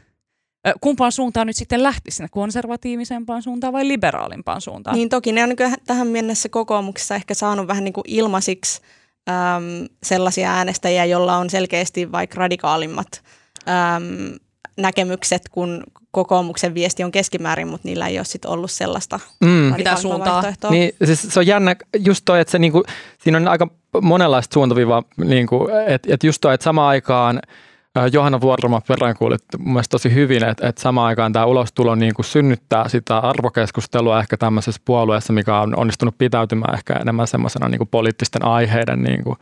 kumpaan suuntaan nyt sitten lähtisi sinne konservatiivisempaan suuntaan vai liberaalimpaan suuntaan. Niin toki ne on niin tähän mennessä kokoomuksessa ehkä saanut vähän niin kuin ilmaisiksi äm, sellaisia äänestäjiä, joilla on selkeästi vaikka radikaalimmat äm, näkemykset, kun kokoomuksen viesti on keskimäärin, mutta niillä ei ole sit ollut sellaista mm. Mitä suuntaa. Niin, siis se on jännä just toi, että se niinku, siinä on aika monenlaista suuntavivaa, niinku, että et just toi, että samaan aikaan Johanna Vuoroma peräänkuulitti mun mielestä tosi hyvin, että, että samaan aikaan tämä ulostulo niin kuin synnyttää sitä arvokeskustelua ehkä tämmöisessä puolueessa, mikä on onnistunut pitäytymään ehkä enemmän semmoisena niin kuin poliittisten aiheiden niin kuin,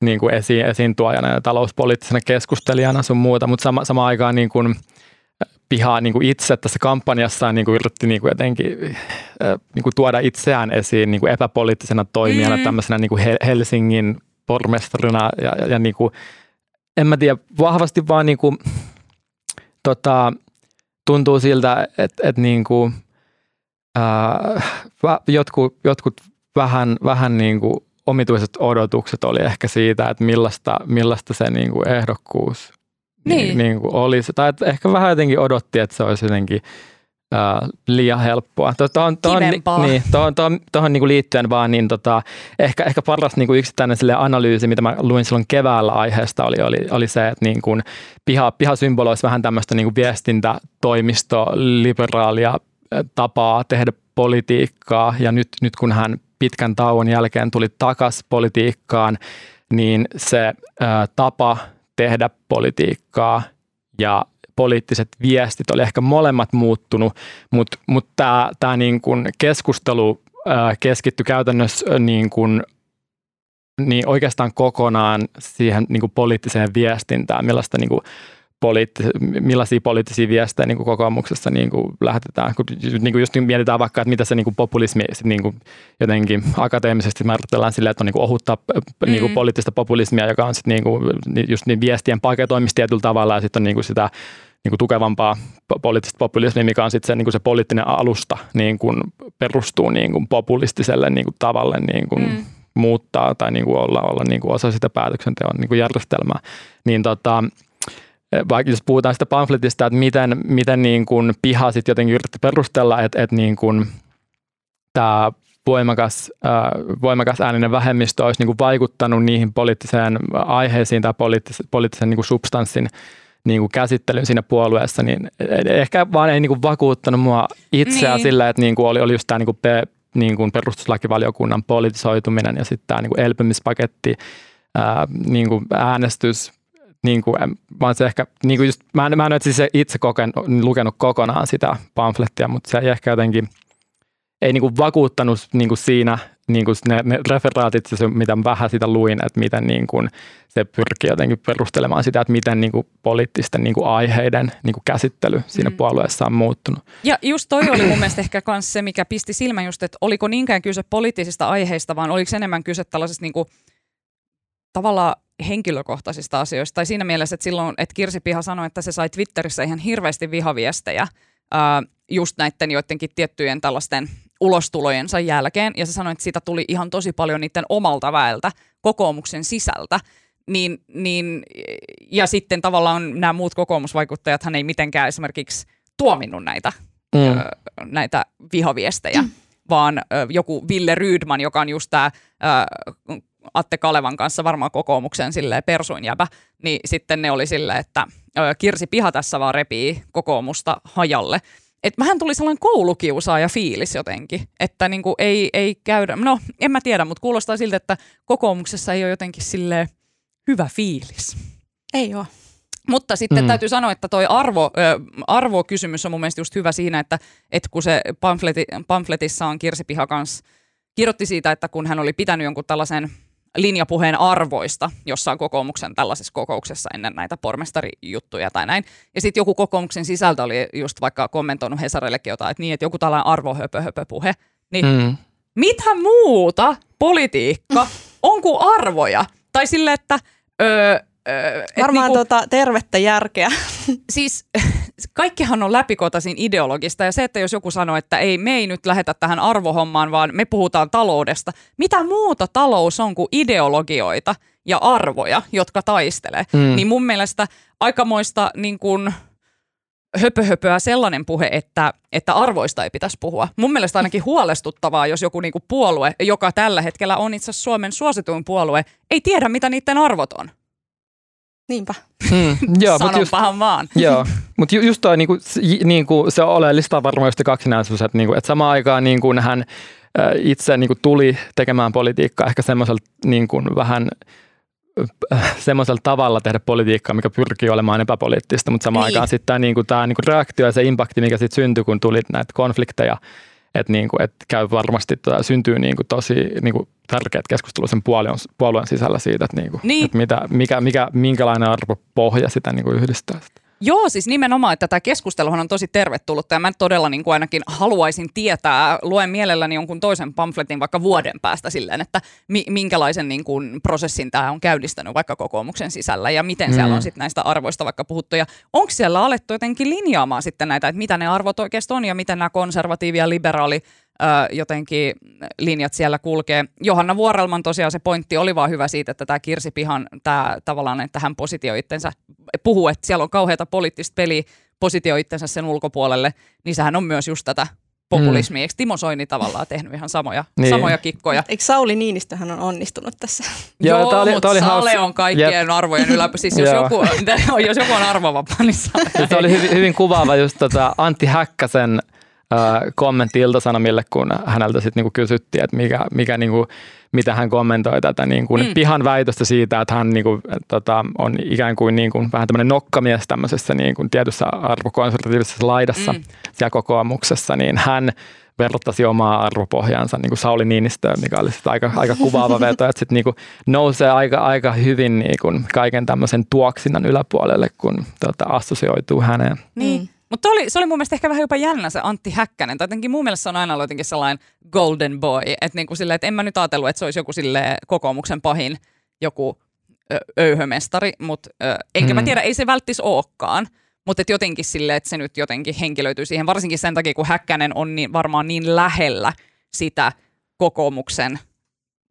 niin kuin esiin, esiintuojana ja talouspoliittisena keskustelijana sun muuta, mutta sama, samaan aikaan niin kuin, pihaa niin kuin itse tässä kampanjassaan niin kuin yritti niin kuin jotenkin niin kuin tuoda itseään esiin niin kuin epäpoliittisena toimijana, mm. tämmöisenä niin kuin Helsingin pormestarina ja, ja, ja niin kuin, en mä tiedä, vahvasti vaan niin kuin, tota, tuntuu siltä, että, että niin kuin, jotkut, jotkut vähän, vähän niin kuin omituiset odotukset oli ehkä siitä, että millaista, millaista se niin kuin ehdokkuus niin. Niin, niin kuin olisi. Tai että ehkä vähän jotenkin odotti, että se olisi jotenkin Uh, liian helppoa. Tuohon, tuohon, niin, tuohon, tuohon, tuohon niin kuin liittyen vaan, niin tota, ehkä, ehkä paras niin kuin yksittäinen analyysi, mitä mä luin silloin keväällä aiheesta, oli, oli, oli se, että niin kuin piha, piha symboloisi vähän tämmöistä niin kuin viestintätoimisto, liberaalia tapaa tehdä politiikkaa, ja nyt, nyt kun hän pitkän tauon jälkeen tuli takaisin politiikkaan, niin se ää, tapa tehdä politiikkaa ja poliittiset viestit oli ehkä molemmat muuttunut, mutta mut tämä tää niin kun keskustelu keskittyi käytännössä niin kun, niin oikeastaan kokonaan siihen niin kuin poliittiseen viestintään, millaista niin kuin poliittis, millaisia poliittisia viestejä niin kuin kokoomuksessa niin kuin lähetetään. Kun, niin kuin just niin mietitään vaikka, että mitä se niin kuin populismi niin kuin jotenkin akateemisesti määritellään silleen, että on niin kuin ohutta mm. niin kuin poliittista populismia, joka on sitten niin kuin, just niin viestien paketoimista tietyllä tavalla ja sitten on niin kuin sitä niin kuin tukevampaa poliittista populismia, mikä on sitten se, niin kuin se poliittinen alusta niin kuin perustuu niin kuin populistiselle niin kuin tavalle niin kuin mm. muuttaa tai niin kuin olla, olla niin kuin osa sitä päätöksenteon niin kuin järjestelmää. Niin tota, vaikka jos puhutaan sitä pamfletista, että miten, miten niin kuin piha sitten jotenkin yritti perustella, että, että niin kuin tämä voimakas, äh, voimakas ääninen vähemmistö olisi niin kuin vaikuttanut niihin poliittiseen aiheisiin tai poliittisen, poliittisen niin kuin substanssin niin kuin käsittelyyn siinä puolueessa, niin ehkä vaan ei niin kuin vakuuttanut mua itseä niin. sillä, että niin kuin oli, oli just tämä niin kuin pe, niin kuin perustuslakivaliokunnan politisoituminen ja sitten tämä niin kuin elpymispaketti, ää, niin kuin äänestys, niin kuin, vaan se ehkä, niin kuin just, mä en, mä en ole siis itse koken, lukenut kokonaan sitä pamflettia, mutta se ei ehkä jotenkin, ei niin kuin vakuuttanut niin kuin siinä niin kuin ne, ne referaatit, se, mitä vähän sitä luin, että miten niin kuin se pyrkii jotenkin perustelemaan sitä, että miten niin kuin poliittisten niin kuin aiheiden niin kuin käsittely siinä mm. puolueessa on muuttunut. Ja just toi oli mun mielestä ehkä myös se, mikä pisti silmän just, että oliko niinkään kyse poliittisista aiheista, vaan oliko enemmän kyse tällaisesta niin kuin, tavallaan henkilökohtaisista asioista. Tai siinä mielessä, että silloin, että Kirsi Piha sanoi, että se sai Twitterissä ihan hirveästi vihaviestejä ää, just näiden joidenkin tiettyjen tällaisten ulostulojensa jälkeen. Ja se sanoi, että siitä tuli ihan tosi paljon niiden omalta väeltä kokoomuksen sisältä. Niin, niin, ja sitten tavallaan nämä muut kokoomusvaikuttajat hän ei mitenkään esimerkiksi tuominnut näitä, mm. ö, näitä vihaviestejä, mm. vaan ö, joku Ville Rydman, joka on just tämä Atte Kalevan kanssa varmaan kokoomuksen silleen persuinjäpä, niin sitten ne oli silleen, että Kirsi Piha tässä vaan repii kokoomusta hajalle. Että vähän tuli sellainen koulukiusaaja fiilis jotenkin, että niinku ei, ei käydä, no en mä tiedä, mutta kuulostaa siltä, että kokoomuksessa ei ole jotenkin sille hyvä fiilis. Ei ole. Mutta sitten mm. täytyy sanoa, että toi arvo, ö, arvokysymys on mun mielestä just hyvä siinä, että, että kun se pamfleti, pamfletissa on Kirsi Piha kanssa, kirjoitti siitä, että kun hän oli pitänyt jonkun tällaisen linjapuheen arvoista jossain kokoomuksen tällaisessa kokouksessa ennen näitä pormestarijuttuja tai näin. Ja sitten joku kokoomuksen sisältö oli just vaikka kommentoinut Hesarillekin jotain, että niin, että joku tällainen arvohöpö-höpö-puhe. Niin mm. mitä muuta politiikka [laughs] on kuin arvoja? Tai sille, että öö, Varmaan niinku, tota, tervettä järkeä. Siis [laughs] kaikkihan on läpikotaisin ideologista ja se, että jos joku sanoo, että ei, me ei nyt lähetä tähän arvohommaan, vaan me puhutaan taloudesta. Mitä muuta talous on kuin ideologioita ja arvoja, jotka taistelee? Mm. Niin mun mielestä aikamoista niin kuin, höpöhöpöä sellainen puhe, että, että arvoista ei pitäisi puhua. Mun mielestä ainakin huolestuttavaa, jos joku niinku puolue, joka tällä hetkellä on itse asiassa Suomen suosituin puolue, ei tiedä, mitä niiden arvot on. Niinpä. Mm, [laughs] joo, Sanonpahan just, vaan. [laughs] Joo, mutta ju, just toi, niinku, niinku, se oleellista on varmaan just kaksinaisuus, että, niinku, että samaan aikaan niinku, hän äh, itse niinku, tuli tekemään politiikkaa ehkä semmoisella niinku, vähän äh, semmoisella tavalla tehdä politiikkaa, mikä pyrkii olemaan epäpoliittista, mutta samaan niin. aikaan sitten tämä niinku, tää, niinku, reaktio ja se impakti, mikä sitten syntyi, kun tuli näitä konflikteja, että niinku, et käy varmasti, tota, syntyy niinku tosi niinku tärkeät keskustelut sen puolueen, puolueen sisällä siitä, että, niinku, niin. että mitä, mikä, mikä, minkälainen arvopohja sitä niinku yhdistää. Sitä. Joo, siis nimenomaan, että tämä keskusteluhan on tosi tervetullut ja mä todella niin kuin ainakin haluaisin tietää, luen mielelläni jonkun toisen pamfletin vaikka vuoden päästä silleen, että mi- minkälaisen niin kuin prosessin tämä on käynnistänyt vaikka kokoomuksen sisällä ja miten mm. siellä on sitten näistä arvoista vaikka puhuttu ja onko siellä alettu jotenkin linjaamaan sitten näitä, että mitä ne arvot oikeasti on ja miten nämä konservatiivi ja liberaali jotenkin linjat siellä kulkee. Johanna Vuorelman tosiaan se pointti oli vaan hyvä siitä, että tämä Kirsi Pihan, tämä tavallaan, että hän positioi itsensä, puhuu, että siellä on kauheata poliittista peliä, positioi itsensä sen ulkopuolelle, niin sehän on myös just tätä populismi. Mm. Eikö Timo Soini tavallaan tehnyt ihan samoja, niin. samoja kikkoja? Eikö Sauli Niinistöhän on onnistunut tässä? Joo, Joo oli, mutta Sale haus... on kaikkien yep. arvojen yläpä. Siis jos, [laughs] joku, [laughs] jos joku on arvovapaa, niin Se oli hyvin, hyvin kuvaava just tota Antti Häkkäsen – kommentti Iltasanomille, kun häneltä sitten niinku kysyttiin, että mikä, mikä niinku, mitä hän kommentoi tätä niinku, mm. pihan väitöstä siitä, että hän niinku, tota, on ikään kuin niinku, vähän tämmöinen nokkamies tämmöisessä niinku, tietyssä arvokonservatiivisessa laidassa mm. siellä kokoomuksessa, niin hän verrattaisi omaa arvopohjaansa niin kuin Sauli Niinistöön, mikä oli sit aika, aika kuvaava veto, että sitten niin nousee aika, aika hyvin niin kuin kaiken tämmöisen tuoksinnan yläpuolelle, kun tota, assosioituu häneen. Niin. Mutta se oli mun mielestä ehkä vähän jopa jännä se Antti Häkkänen. Tai jotenkin mun mielestä se on aina ollut jotenkin sellainen golden boy. Että niinku sille, että en mä nyt ajatellut, että se olisi joku sille kokoomuksen pahin joku ö, öyhömestari, mutta enkä mm. mä tiedä, ei se välttis olekaan. Mutta jotenkin sille, että se nyt jotenkin henkilöityy siihen, varsinkin sen takia, kun Häkkänen on niin, varmaan niin lähellä sitä kokoomuksen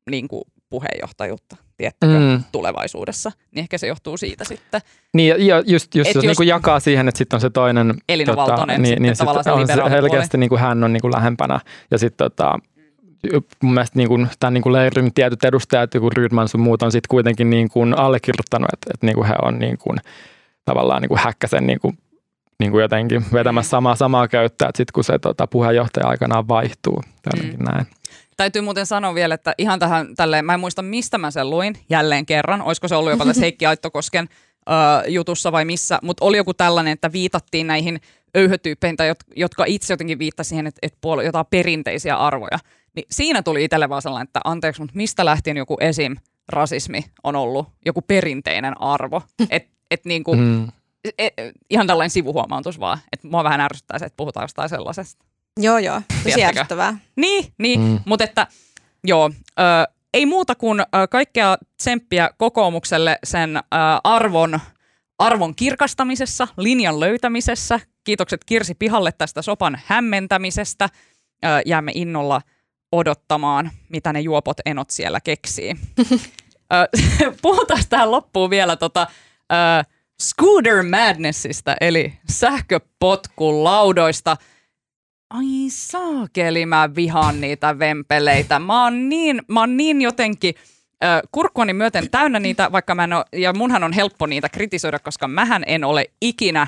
niin kuin puheenjohtajuutta tiettäkö, mm. tulevaisuudessa, niin ehkä se johtuu siitä sitten. Niin, ja just, just se niin kuin jakaa siihen, että sitten on se toinen... Elina tota, Valtonen, niin, niin sit on se selkeästi niin kuin hän on niin kuin lähempänä, ja sitten tota, mun mielestä niin kuin, tämän niin kuin leirin tietyt edustajat, joku Rydman sun muut on sitten kuitenkin niin kuin allekirjoittanut, että, että niin kuin he on niin kuin, tavallaan niin kuin häkkäsen niin kuin, niin kuin jotenkin vetämässä samaa, samaa köyttä, että sitten kun se tota, puheenjohtaja aikanaan vaihtuu, jotenkin mm. näin. Täytyy muuten sanoa vielä, että ihan tähän tälleen, mä en muista mistä mä sen luin jälleen kerran, olisiko se ollut jopa tässä Heikki Aittokosken uh, jutussa vai missä, mutta oli joku tällainen, että viitattiin näihin öyhötyyppeihin, tai jotka itse jotenkin viittasivat siihen, että, että puol- jotain perinteisiä arvoja. Niin siinä tuli itselle vaan sellainen, että anteeksi, mutta mistä lähtien joku esim. rasismi on ollut joku perinteinen arvo. Että et niinku, mm. et, ihan tällainen sivuhuomautus vaan, että mua vähän ärsyttää se, että puhutaan jostain sellaisesta. Joo, joo. Tosi ärsyttävää. Niin, niin. Mm. mutta että joo, ö, ei muuta kuin ö, kaikkea tsemppiä kokoomukselle sen ö, arvon, arvon kirkastamisessa, linjan löytämisessä. Kiitokset Kirsi Pihalle tästä sopan hämmentämisestä. Ö, jäämme innolla odottamaan, mitä ne juopot enot siellä keksii. [laughs] [laughs] Puhutaan tähän loppuun vielä tota, ö, Scooter Madnessista, eli sähköpotkulaudoista – ai saakeli, mä vihaan niitä vempeleitä. Mä oon niin, mä oon niin jotenkin kurkkuani myöten täynnä niitä, vaikka mä en ole, ja munhan on helppo niitä kritisoida, koska mähän en ole ikinä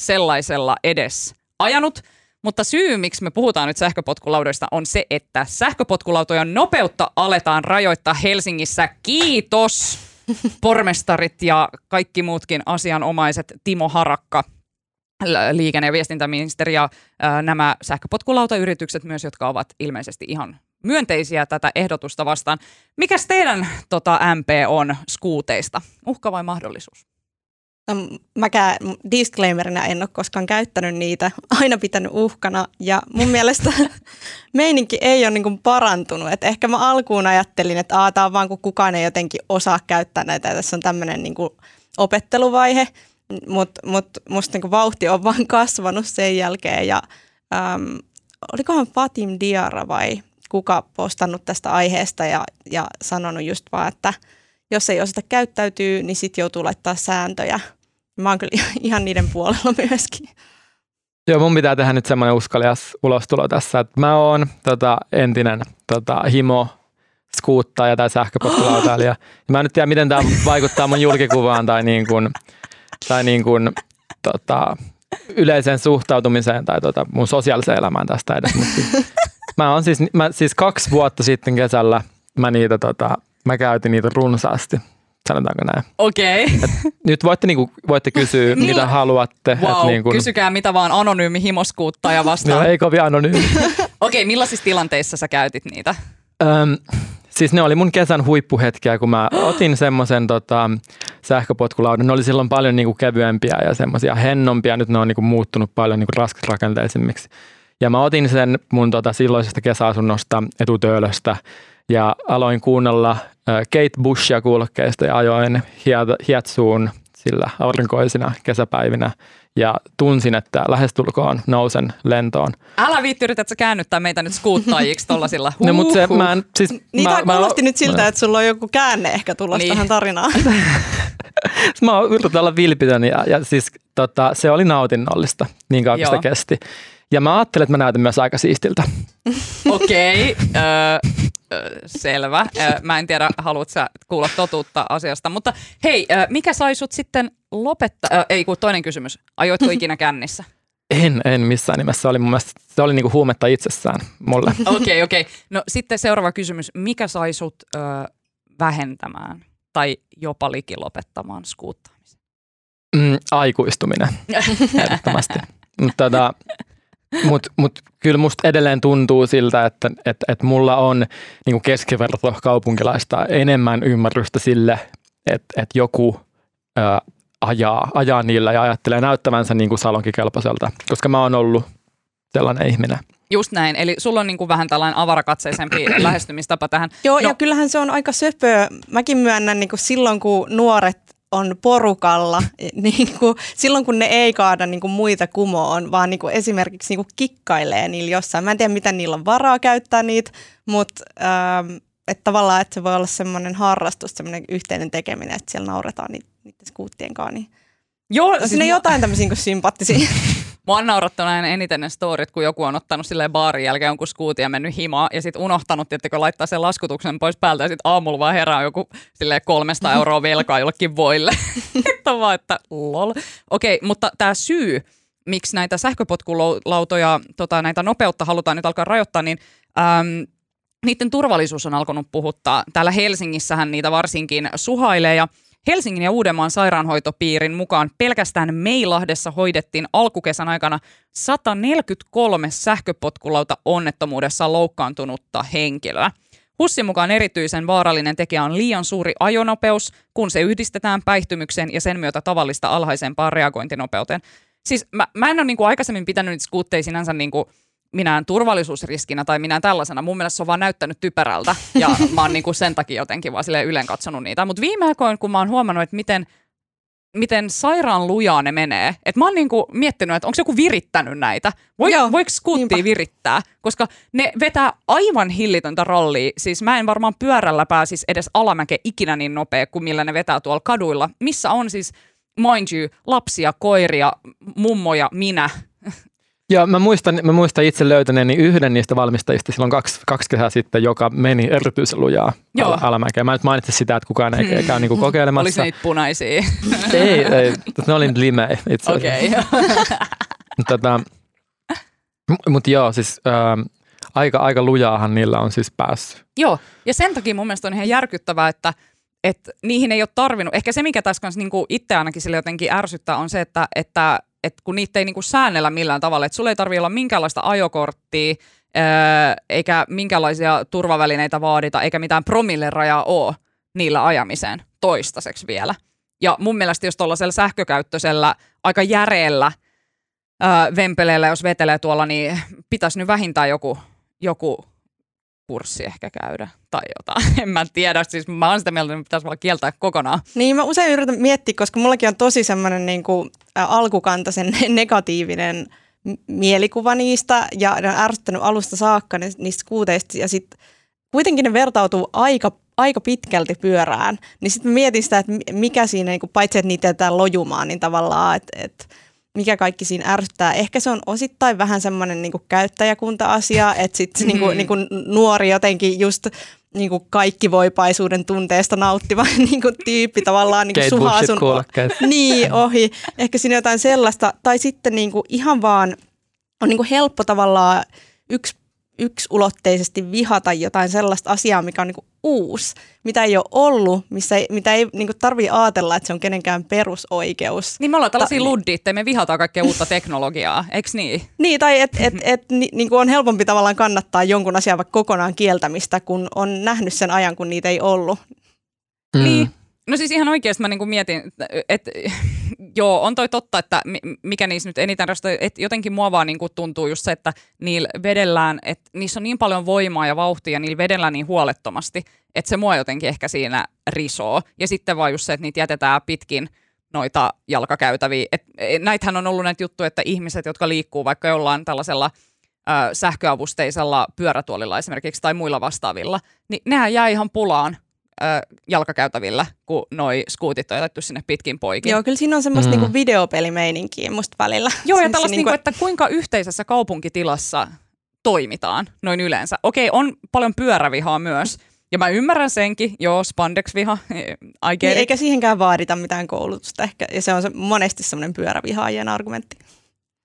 sellaisella edes ajanut. Mutta syy, miksi me puhutaan nyt sähköpotkulaudoista, on se, että sähköpotkulautojen nopeutta aletaan rajoittaa Helsingissä. Kiitos pormestarit ja kaikki muutkin asianomaiset. Timo Harakka – liikenne- ja viestintäministeri ja nämä sähköpotkulautayritykset myös, jotka ovat ilmeisesti ihan myönteisiä tätä ehdotusta vastaan. Mikäs teidän tota, MP on skuuteista? Uhka vai mahdollisuus? No, mäkään disclaimerina en ole koskaan käyttänyt niitä, aina pitänyt uhkana ja mun mielestä [laughs] meininki ei ole niin parantunut. Et ehkä mä alkuun ajattelin, että on vaan kun kukaan ei jotenkin osaa käyttää näitä ja tässä on tämmöinen niin opetteluvaihe, mutta mut, musta niinku vauhti on vaan [laughs] kasvanut sen jälkeen ja äm, olikohan Fatim Diara vai kuka postannut tästä aiheesta ja, ja sanonut just vaan, että jos ei osata käyttäytyy, niin sitten joutuu laittaa sääntöjä. Mä oon kyllä [laughs] ihan niiden puolella myöskin. Joo, mun pitää tehdä nyt semmoinen uskalias ulostulo tässä, että mä oon tota, entinen tota, himo skuuttaja tai sähköpotkulautailija. [gasps] Mä en nyt tiedä, miten tämä vaikuttaa mun julkikuvaan tai niin kuin, tai niin kuin, tota, yleiseen suhtautumiseen tai tota, mun sosiaaliseen elämään tästä edes. Siis, mä on siis, mä, siis kaksi vuotta sitten kesällä mä, niitä, tota, mä käytin niitä runsaasti sanotaanko näin. Okei. Okay. nyt voitte, niinku, voitte kysyä, [laughs] niin. mitä haluatte. Wow, et niinku, kysykää mitä vaan anonyymi himoskuuttaja [laughs] vastaan. no, ei kovin anonyymi. [laughs] Okei, okay, millaisissa tilanteissa sä käytit niitä? Öm, Siis ne oli mun kesän huippuhetkiä, kun mä otin semmoisen tota, sähköpotkulaudan. Ne oli silloin paljon niinku kevyempiä ja semmoisia hennompia. Nyt ne on niinku muuttunut paljon niinku raskasrakenteisemmiksi. Ja mä otin sen mun tota, silloisesta kesäasunnosta etutöölöstä ja aloin kuunnella Kate Bushia kuulokkeista ja ajoin Hietsuun sillä aurinkoisina kesäpäivinä ja tunsin, että lähestulkoon nousen lentoon. Älä viitti yrität sä käännyttää meitä nyt skuuttajiksi tollasilla. no, mutta se, mä en, siis, niin mä, kuulosti mä, nyt siltä, mä, että sulla on joku käänne ehkä tulossa niin. tähän tarinaan. [laughs] [laughs] mä yritän olla vilpitön ja, ja siis tota, se oli nautinnollista niin kauan kuin se kesti. Ja mä ajattelin, että mä näytän myös aika siistiltä. [laughs] Okei, okay, äh, selvä. Mä en tiedä, haluatko sä kuulla totuutta asiasta. Mutta hei, mikä sai sut sitten lopettaa? Äh, ei, kun toinen kysymys. Ajoitko ikinä [laughs] kännissä? En, en missään nimessä. Se oli mun mielestä, se oli niinku huumetta itsessään mulle. Okei, okei. Okay, okay. No sitten seuraava kysymys. Mikä sai sut äh, vähentämään tai jopa liki lopettamaan skuuttaamisen? Mm, aikuistuminen, [laughs] ehdottomasti. Mutta tota, Mutta mut kyllä musta edelleen tuntuu siltä, että et, et mulla on niinku keskiverto kaupunkilaista enemmän ymmärrystä sille, että et joku ö, ajaa, ajaa niillä ja ajattelee näyttävänsä niinku salonkikelpoiselta, koska mä oon ollut sellainen ihminen. Just näin, eli sulla on niin kuin vähän tällainen avarakatseisempi [clears throat] lähestymistapa tähän. Joo, no. ja kyllähän se on aika söpöä. Mäkin myönnän niin kuin silloin, kun nuoret on porukalla, [laughs] niin kuin, silloin kun ne ei kaada niin kuin muita kumoon, vaan niin kuin esimerkiksi niin kuin kikkailee niillä jossain. Mä en tiedä, mitä niillä on varaa käyttää niitä, mutta ähm, että tavallaan että se voi olla semmoinen harrastus, semmoinen yhteinen tekeminen, että siellä nauretaan niiden, niiden skuuttien kanssa. Niin Joo, siis ne jotain tämmöisiä niin [laughs] sympaattisia. Mua on naurattanut aina eniten ne storit, kun joku on ottanut sille baarin jälkeen jonkun skuutin ja mennyt himaa ja sitten unohtanut, että laittaa sen laskutuksen pois päältä ja sitten aamulla vaan herää joku sille 300 euroa velkaa jollekin voille. [laughs] että vaan, että lol. Okei, okay, mutta tämä syy, miksi näitä sähköpotkulautoja, tota, näitä nopeutta halutaan nyt alkaa rajoittaa, niin äm, niiden turvallisuus on alkanut puhuttaa. Täällä Helsingissähän niitä varsinkin suhailee ja Helsingin ja Uudenmaan sairaanhoitopiirin mukaan pelkästään Meilahdessa hoidettiin alkukesän aikana 143 sähköpotkulauta onnettomuudessa loukkaantunutta henkilöä. Hussin mukaan erityisen vaarallinen tekijä on liian suuri ajonopeus, kun se yhdistetään päihtymykseen ja sen myötä tavallista alhaisempaan reagointinopeuteen. Siis mä, mä en ole niin kuin aikaisemmin pitänyt skuutteja sinänsä niin kuin minään turvallisuusriskinä tai minään tällaisena. Mun mielestä se on vaan näyttänyt typerältä ja [laughs] mä oon niinku sen takia jotenkin vaan silleen ylen katsonut niitä. Mutta viime aikoina, kun mä oon huomannut, että miten, miten sairaan lujaa ne menee, että mä oon niinku miettinyt, että onko joku virittänyt näitä. Voi, Joo, voiko skuuttia virittää? Koska ne vetää aivan hillitöntä rallia. Siis mä en varmaan pyörällä pääsisi edes alamäke ikinä niin nopea kuin millä ne vetää tuolla kaduilla, missä on siis mind you, lapsia, koiria, mummoja, minä, Joo, mä muistan, mä muistan itse löytäneeni yhden niistä valmistajista silloin kaksi, kaksi kesää sitten, joka meni erityisen lujaa Joo. alamäkeen. Mä nyt mainitsin sitä, että kukaan ei hmm. käy niinku kokeilemassa. Oliko niitä punaisia? ei, ei, ne oli limei itse Okei. Okay. tota, Mutta joo, siis äh, aika, aika lujaahan niillä on siis päässyt. Joo, ja sen takia mun mielestä on ihan järkyttävää, että et niihin ei ole tarvinnut. Ehkä se, mikä tässä kanssa niinku itse ainakin sille jotenkin ärsyttää, on se, että, että että kun niitä ei niinku säännellä millään tavalla, että sulla ei tarvitse olla minkäänlaista ajokorttia, eikä minkälaisia turvavälineitä vaadita, eikä mitään promillerajaa ole niillä ajamiseen toistaiseksi vielä. Ja mun mielestä jos tuollaisella sähkökäyttöisellä aika järeellä vempeleellä, jos vetelee tuolla, niin pitäisi nyt vähintään joku, joku kurssi ehkä käydä tai jotain. [laughs] En mä tiedä, siis mä oon sitä mieltä, että pitäisi vaan kieltää kokonaan. Niin mä usein yritän miettiä, koska mullakin on tosi semmoinen niin alkukantaisen [laughs] negatiivinen mielikuva niistä ja ne on ärsyttänyt alusta saakka niistä kuuteista ja sitten kuitenkin ne vertautuu aika aika pitkälti pyörään, niin sitten mietin sitä, että mikä siinä, niin kuin, paitsi että niitä jätetään lojumaan, niin tavallaan, että, että mikä kaikki siinä ärsyttää. Ehkä se on osittain vähän semmoinen niin käyttäjäkunta-asia, että sitten mm. niin niin nuori jotenkin just niin kuin voipaisuuden tunteesta nauttiva [laughs] niin kuin tyyppi tavallaan niin kuin suhaa sun... [laughs] Niin, ohi. Ehkä siinä jotain sellaista. Tai sitten niin kuin ihan vaan on niin kuin helppo tavallaan yksi yksulotteisesti vihata jotain sellaista asiaa, mikä on niin uusi, mitä ei ole ollut, missä ei, mitä ei niin tarvitse ajatella, että se on kenenkään perusoikeus. Niin me ollaan tällaisia Ta- luddit, me vihataan kaikkea uutta teknologiaa, [laughs] eikö niin? Niin, tai että et, et, ni, niin on helpompi tavallaan kannattaa jonkun asian vaikka kokonaan kieltämistä, kun on nähnyt sen ajan, kun niitä ei ollut. Mm. Niin, No siis ihan oikeasti mä niinku mietin, että joo, on toi totta, että mikä niissä nyt eniten rastoi, että jotenkin mua vaan niinku tuntuu just se, että niillä vedellään, että niissä on niin paljon voimaa ja vauhtia ja niillä vedellään niin huolettomasti, että se mua jotenkin ehkä siinä risoo. Ja sitten vaan just se, että niitä jätetään pitkin noita jalkakäytäviä. Et, e, näitähän on ollut näitä juttuja, että ihmiset, jotka liikkuu vaikka jollain tällaisella ö, sähköavusteisella pyörätuolilla esimerkiksi tai muilla vastaavilla, niin nehän jää ihan pulaan jalkakäytävillä, kun noi skuutit on jätetty sinne pitkin poikin. Joo, kyllä siinä on semmoista mm. niinku videopelimeininkiä musta välillä. Joo, ja tällaista, niinku, että kuinka yhteisessä kaupunkitilassa toimitaan noin yleensä. Okei, on paljon pyörävihaa myös, ja mä ymmärrän senkin, joo, spandex-viha, [laughs] I get niin, Eikä siihenkään vaadita mitään koulutusta ehkä, ja se on se, monesti semmoinen pyörävihaajien argumentti.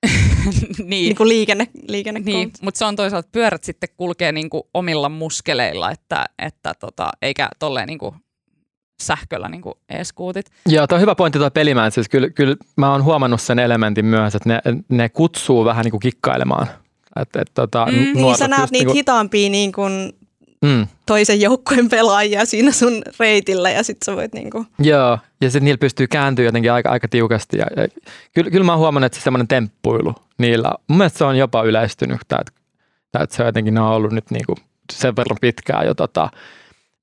[laughs] niin. niin kuin liikenne, liikenne niin, mutta se on toisaalta, pyörät sitten kulkee niin kuin omilla muskeleilla, että, että tota, eikä tolleen niin kuin sähköllä niin kuin e-skuutit. Joo, tuo on hyvä pointti tuo pelimään. Siis kyllä, kyllä mä oon huomannut sen elementin myös, että ne, ne kutsuu vähän niin kuin kikkailemaan. Et, et, tota, Mm, Niin sä näet niitä niinku- hitaampia niin kuin mm, toisen joukkueen pelaajia siinä sun reitillä ja sit sä voit niinku, Joo, ja sitten niillä pystyy kääntyä jotenkin aika, aika tiukasti. Ja, ja, kyllä, kyllä mä oon huomannut, että se semmoinen temppuilu niillä, mun mielestä se on jopa yleistynyt, että, että se on jotenkin, ne on ollut nyt niinku sen verran pitkään jo tota,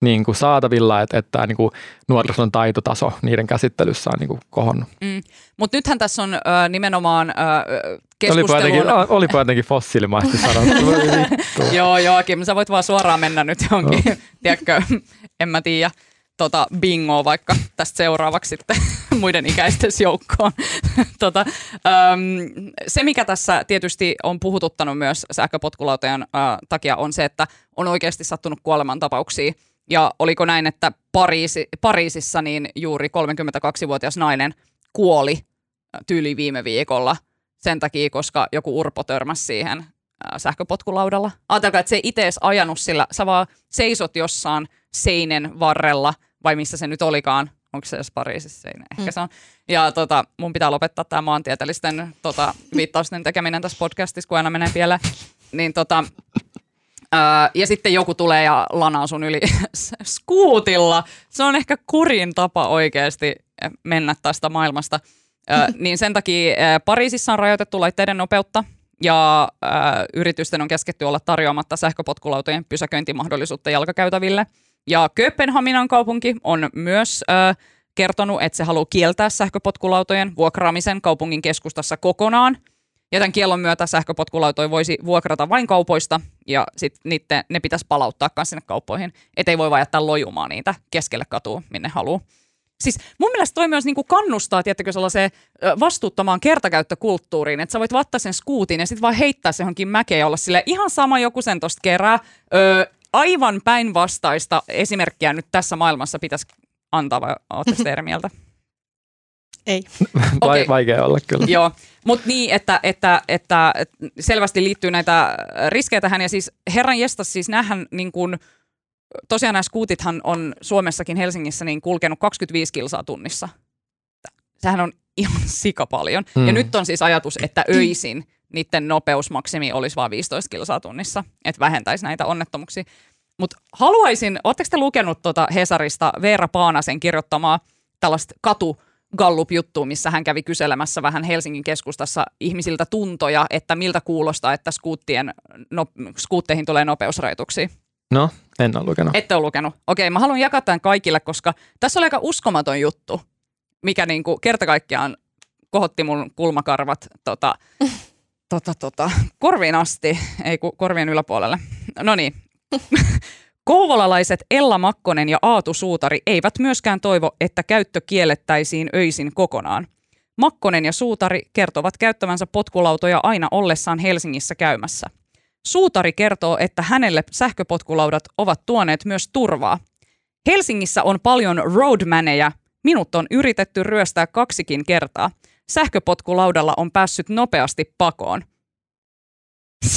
niin kuin saatavilla, että, että niin kuin nuorison taitotaso niiden käsittelyssä on niin kuin kohonnut. Mm. Mutta nythän tässä on ö, nimenomaan ö, Olipa jotenkin, olipa jotenkin fossiilimaisesti sanottu. [laughs] Joo, joo, Kim, sä voit vaan suoraan mennä nyt johonkin, [laughs] tiedätkö, en mä tiedä, tota, bingoa vaikka tästä seuraavaksi sitten [laughs] muiden ikäisten joukkoon. tota, äm, se, mikä tässä tietysti on puhututtanut myös sähköpotkulautojen äh, takia, on se, että on oikeasti sattunut kuolemantapauksia. Ja oliko näin, että Pariisi, Pariisissa niin juuri 32-vuotias nainen kuoli tyyli viime viikolla sen takia, koska joku urpo törmäsi siihen ää, sähköpotkulaudalla. Ajatelkaa, että se itse edes ajanut sillä, sä vaan seisot jossain seinen varrella, vai missä se nyt olikaan, onko se edes Pariisissa seinä, ehkä Mm. se on. Ja tota, mun pitää lopettaa tämä maantieteellisten tota, viittausten tekeminen tässä podcastissa, kun aina menee vielä. Niin tota, ää, ja sitten joku tulee ja lanaa sun yli [laughs] skuutilla. Se on ehkä kurin tapa oikeasti mennä tästä maailmasta. Niin sen takia Pariisissa on rajoitettu laitteiden nopeutta ja ö, yritysten on kesketty olla tarjoamatta sähköpotkulautojen pysäköintimahdollisuutta jalkakäytäville. Ja Kööpenhaminan kaupunki on myös ö, kertonut, että se haluaa kieltää sähköpotkulautojen vuokraamisen kaupungin keskustassa kokonaan. Ja tämän kiellon myötä sähköpotkulautoja voisi vuokrata vain kaupoista ja sitten niitten, ne pitäisi palauttaa myös sinne kauppoihin. Että ei voi vaan jättää lojumaan niitä keskelle katua, minne haluaa. Siis mun mielestä toi myös niinku kannustaa, tiettäkö, sellaiseen ö, vastuuttomaan kertakäyttökulttuuriin, että sä voit vattaa sen skuutin ja sitten vaan heittää se johonkin mäkeen ja olla sille ihan sama joku sen tosta kerää. Ö, aivan päinvastaista esimerkkiä nyt tässä maailmassa pitäisi antaa, vai ootte sitä eri mieltä? [laughs] ei. [laughs] Vai, Okei. Vaikea olla kyllä. Joo, mutta niin, että, että, että, että selvästi liittyy näitä riskejä tähän ja siis herran jestas siis näähän niin kuin, tosiaan nämä skuutithan on Suomessakin Helsingissä niin kulkenut 25 kilsaa tunnissa. Sehän on ihan [laughs] sika paljon. Mm. Ja nyt on siis ajatus, että öisin niiden nopeusmaksimi olisi vain 15 kilsaa tunnissa, että vähentäisi näitä onnettomuuksia. Mutta haluaisin, oletteko te lukenut tuota Hesarista Veera Paanasen kirjoittamaa tällaista katu Gallup-juttua, missä hän kävi kyselemässä vähän Helsingin keskustassa ihmisiltä tuntoja, että miltä kuulostaa, että skuuttien, no, skuutteihin tulee nopeusrajoituksia. No, en ole lukenut. Ette ole lukenut. Okei, mä haluan jakaa tämän kaikille, koska tässä oli aika uskomaton juttu, mikä niinku kerta kaikkiaan kohotti mun kulmakarvat tota, [laughs] tota, tota, korviin asti, ei ku, korvien yläpuolelle. No niin. [laughs] Kouvolalaiset Ella Makkonen ja Aatu Suutari eivät myöskään toivo, että käyttö kiellettäisiin öisin kokonaan. Makkonen ja Suutari kertovat käyttävänsä potkulautoja aina ollessaan Helsingissä käymässä. Suutari kertoo, että hänelle sähköpotkulaudat ovat tuoneet myös turvaa. Helsingissä on paljon roadmaneja. Minut on yritetty ryöstää kaksikin kertaa. Sähköpotkulaudalla on päässyt nopeasti pakoon. [laughs]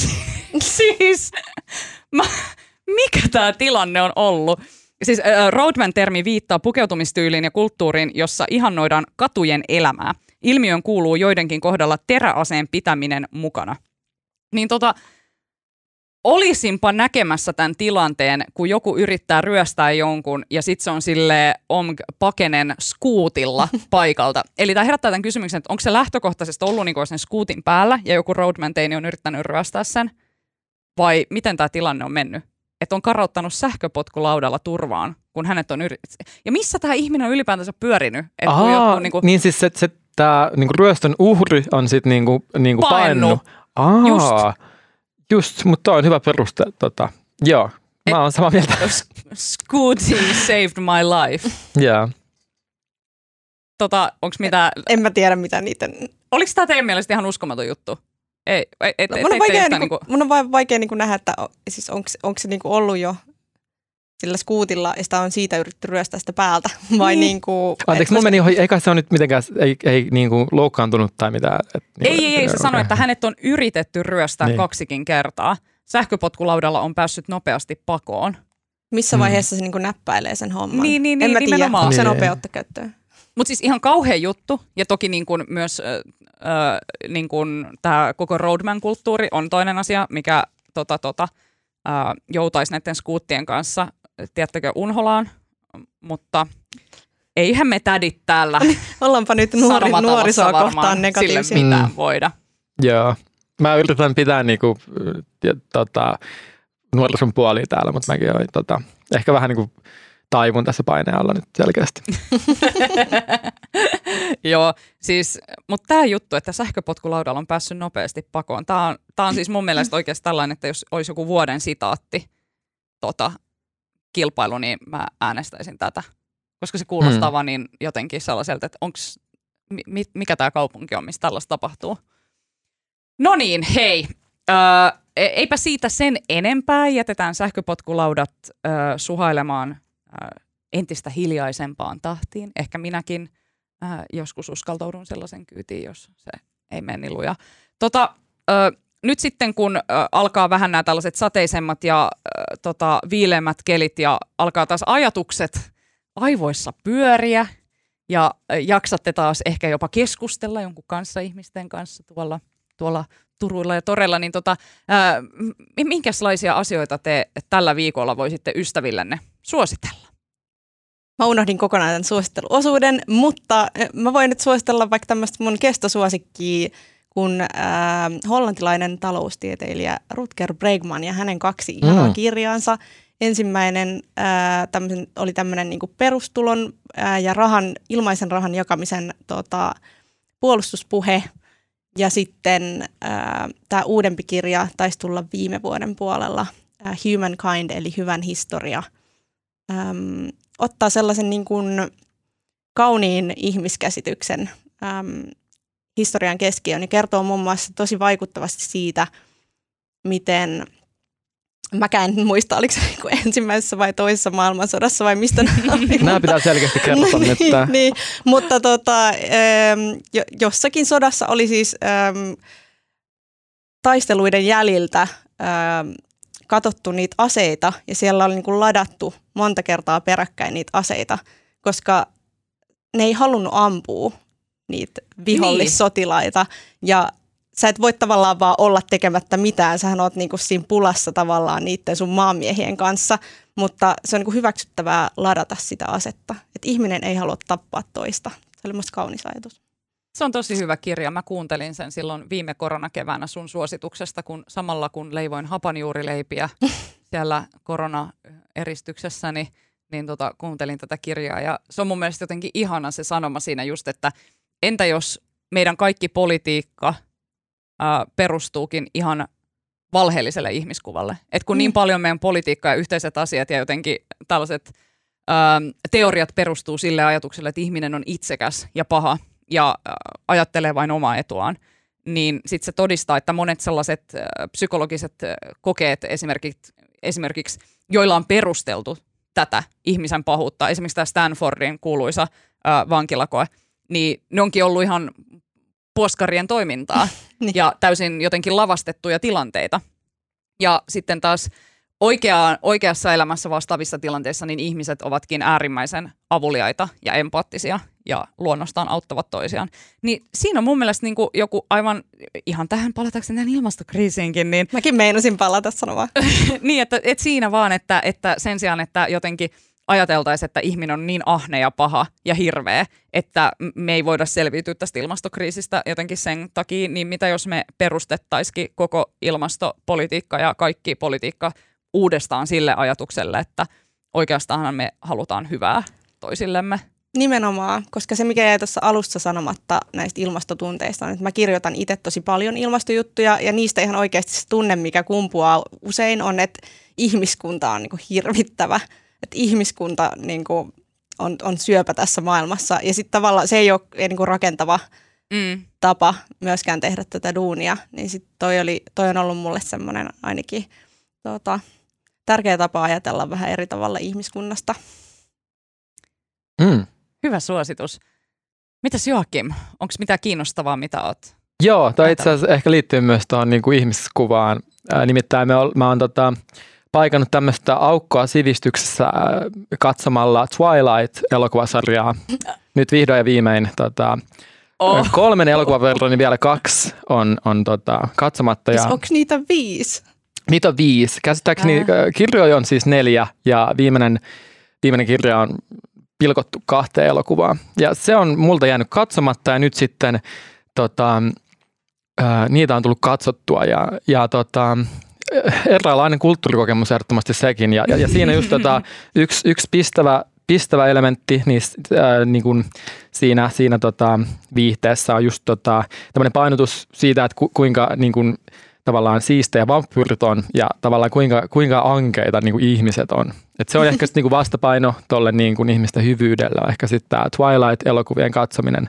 siis, mä, mikä tämä tilanne on ollut? Siis äh, roadman-termi viittaa pukeutumistyyliin ja kulttuuriin, jossa ihannoidaan katujen elämää. Ilmiön kuuluu joidenkin kohdalla teräaseen pitäminen mukana. Niin tota, olisinpa näkemässä tämän tilanteen, kun joku yrittää ryöstää jonkun ja sitten se on sille om pakenen skuutilla [laughs] paikalta. Eli tämä herättää tämän kysymyksen, että onko se lähtökohtaisesti ollut niin sen skuutin päällä ja joku roadman teini on yrittänyt ryöstää sen? Vai miten tämä tilanne on mennyt? Että on karauttanut sähköpotkulaudalla turvaan, kun hänet on yrittänyt. Ja missä tämä ihminen on ylipäätänsä pyörinyt? Et kun Ahaa, jotkut niinku- niin siis se, se tämä niinku ryöstön uhri on sitten niinku, niinku Paennut. paennut. Just. Aa, just, mutta on hyvä peruste. Tota. Joo, mä oon samaa mieltä. Scooty saved my life. Joo. Tota, onko mitä, En mä tiedä, mitä niiden... oliko tämä teidän mielestä ihan uskomaton juttu? Ei, et, et, No, mun, on vaikea, niinku, niinku, mun on vai- vaikea niinku nähdä, että siis onko, onko se niinku ollut jo sillä skuutilla ja sitä on siitä yritetty ryöstää sitä päältä. [laughs] Vai Niin. niinku, Anteeksi, mulla meni ohi. Eikä se on nyt mitenkään, ei, ei niinku loukkaantunut tai mitään. Et, ei, niinku, ei, ei, se sanoi, että hänet on yritetty ryöstää Niin. kaksikin kertaa. Sähköpotkulaudalla on päässyt nopeasti pakoon. Missä Mm. vaiheessa se niin kuin näppäilee sen homman? Niin, niin, en niin, mä tiedä, nimenomaan. onko se Niin. nopeutta käyttöön. Mutta siis ihan kauhea juttu, ja toki niin kuin myös äh, äh, niin kuin tämä koko roadman-kulttuuri on toinen asia, mikä tota, tota, äh, joutaisi näiden skuuttien kanssa, tiedättekö, unholaan, mutta eihän me tädit täällä Ollaanpa nyt nuori, nuorisoa kohtaan negatiivisia. Sille mitään Mm. voida. Joo. Mä yritän pitää niinku, tota, nuorison puolia täällä, mutta mäkin olen tota, ehkä vähän niinku taivun tässä paineen alla nyt selkeästi. [laughs] Joo, siis, mutta tämä juttu, että sähköpotkulaudalla on päässyt nopeasti pakoon, tämä on, tää on siis mun mielestä oikeasti tällainen, että jos olisi joku vuoden sitaatti tota, kilpailu, niin mä äänestäisin tätä. Koska se kuulostaa Hmm. vaan niin jotenkin sellaiselta, että onks, mi, mikä tämä kaupunki on, missä tällaista tapahtuu. No niin, hei. Öö, e- eipä siitä sen enempää. Jätetään sähköpotkulaudat öö, suhailemaan öö, entistä hiljaisempaan tahtiin. Ehkä minäkin äh, joskus uskaltaudun sellaisen kyytiin, jos se ei mene niin luja. Tota, nyt sitten kun alkaa vähän nämä tällaiset sateisemmat ja äh, tota, viileämmät kelit ja alkaa taas ajatukset aivoissa pyöriä ja äh, jaksatte taas ehkä jopa keskustella jonkun kanssa ihmisten kanssa tuolla, tuolla Turuilla ja Torella, niin tota, äh, minkälaisia asioita te tällä viikolla voisitte ystävillenne suositella? Mä unohdin kokonaan tämän suositteluosuuden, mutta mä voin nyt suositella vaikka tämmöistä mun kestosuosikkiä, kun äh, hollantilainen taloustieteilijä Rutger Bregman ja hänen kaksi ihanaa Mm. kirjaansa. Ensimmäinen äh, tämmösen, oli tämmöinen niinku perustulon äh, ja rahan, ilmaisen rahan jakamisen tota, puolustuspuhe. Ja sitten äh, tämä uudempi kirja taisi tulla viime vuoden puolella, äh, Humankind eli hyvän historia. Ähm, ottaa sellaisen niin kuin kauniin ihmiskäsityksen äm, historian keskiöön ja kertoo muun muassa tosi vaikuttavasti siitä, miten Mäkään en muista, oliko se niinku ensimmäisessä vai toisessa maailmansodassa vai mistä nämä oli. Nämä pitää selkeästi kertoa nyt. niin, tää. [laughs] niin, mutta tota, jossakin sodassa oli siis äm, taisteluiden jäljiltä äm, katsottu niitä aseita ja siellä oli niinku ladattu monta kertaa peräkkäin niitä aseita, koska ne ei halunnut ampua niitä vihollissotilaita ja sä et voi tavallaan vaan olla tekemättä mitään, sähän oot niinku siinä pulassa tavallaan niiden sun maamiehien kanssa, mutta se on niinku hyväksyttävää ladata sitä asetta, että ihminen ei halua tappaa toista. Se oli musta kaunis ajatus. Se on tosi hyvä kirja. Mä kuuntelin sen silloin viime koronakeväänä sun suosituksesta, kun samalla kun leivoin hapanjuurileipiä [laughs] siellä koronaeristyksessä, niin, niin tota, kuuntelin tätä kirjaa. Ja se on mun mielestä jotenkin ihana se sanoma siinä just, että entä jos meidän kaikki politiikka ää, perustuukin ihan valheelliselle ihmiskuvalle. Et kun mm. niin paljon meidän politiikka ja yhteiset asiat ja jotenkin tällaiset ää, teoriat perustuu sille ajatukselle, että ihminen on itsekäs ja paha ja ää, ajattelee vain omaa etuaan, niin sitten se todistaa, että monet sellaiset ää, psykologiset ää, kokeet esimerkiksi, esimerkiksi, joilla on perusteltu tätä ihmisen pahuutta, esimerkiksi tämä Stanfordin kuuluisa ää, vankilakoe, niin ne onkin ollut ihan puoskarien toimintaa [laughs] Niin. ja täysin jotenkin lavastettuja tilanteita. Ja sitten taas oikeaa, oikeassa elämässä vastaavissa tilanteissa niin ihmiset ovatkin äärimmäisen avuliaita ja empaattisia ja luonnostaan auttavat toisiaan. Niin siinä on mun mielestä niin kuin joku aivan, ihan tähän palatakseni tähän ilmastokriisiinkin, niin Mäkin meinasin palata sanomaan. [laughs] niin, että, että siinä vaan, että, että sen sijaan, että jotenkin ajateltaisiin, että ihminen on niin ahne ja paha ja hirveä, että me ei voida selviytyä tästä ilmastokriisistä jotenkin sen takia, niin mitä jos me perustettaisikin koko ilmastopolitiikka ja kaikki politiikka uudestaan sille ajatukselle, että oikeastaan me halutaan hyvää toisillemme. Nimenomaan, koska se mikä jäi tuossa alussa sanomatta näistä ilmastotunteista on, että mä kirjoitan itse tosi paljon ilmastojuttuja ja niistä ihan oikeasti se tunne, mikä kumpuaa usein on, että ihmiskunta on niin hirvittävä, että ihmiskunta niin kuin on, on syöpä tässä maailmassa ja sitten tavallaan se ei ole ei niin kuin rakentava Mm. tapa myöskään tehdä tätä duunia, niin sit toi, oli, toi on ollut mulle semmoinen ainakin tota, tärkeä tapa ajatella vähän eri tavalla ihmiskunnasta. Mm. Hyvä suositus. Mitäs Joakim, onko mitään kiinnostavaa, mitä oot? Joo, toi itse asiassa ehkä liittyy myös tuohon niin kuin ihmiskuvaan. Ää, nimittäin me ol, mä oon tota, paikannut tämmöistä aukkoa sivistyksessä äh, katsomalla Twilight-elokuvasarjaa. Nyt vihdoin ja viimein tota, oh. kolmen elokuvan verran, niin vielä kaksi on, on tota, katsomatta. Ja... Siis Onko niitä viisi? Niitä on viisi. Käsittääkseni äh. kirjoja on siis neljä ja viimeinen, viimeinen kirja on pilkottu kahteen elokuvaan. Ja se on multa jäänyt katsomatta ja nyt sitten tota, ää, niitä on tullut katsottua ja, ja tota, eräänlainen kulttuurikokemus ehdottomasti sekin. Ja, ja, ja siinä just tota, yksi, yksi pistävä, pistävä elementti niin, ää, niin kuin siinä, siinä tota, viihteessä on just tota, tämmöinen painotus siitä, että ku, kuinka niin kuin, tavallaan siistejä vampyyrit on ja tavallaan kuinka, kuinka ankeita niin kuin ihmiset on. Et se on ehkä sitten niin kuin vastapaino tuolle niin kuin ihmisten hyvyydellä. Ehkä sitten tämä Twilight-elokuvien katsominen.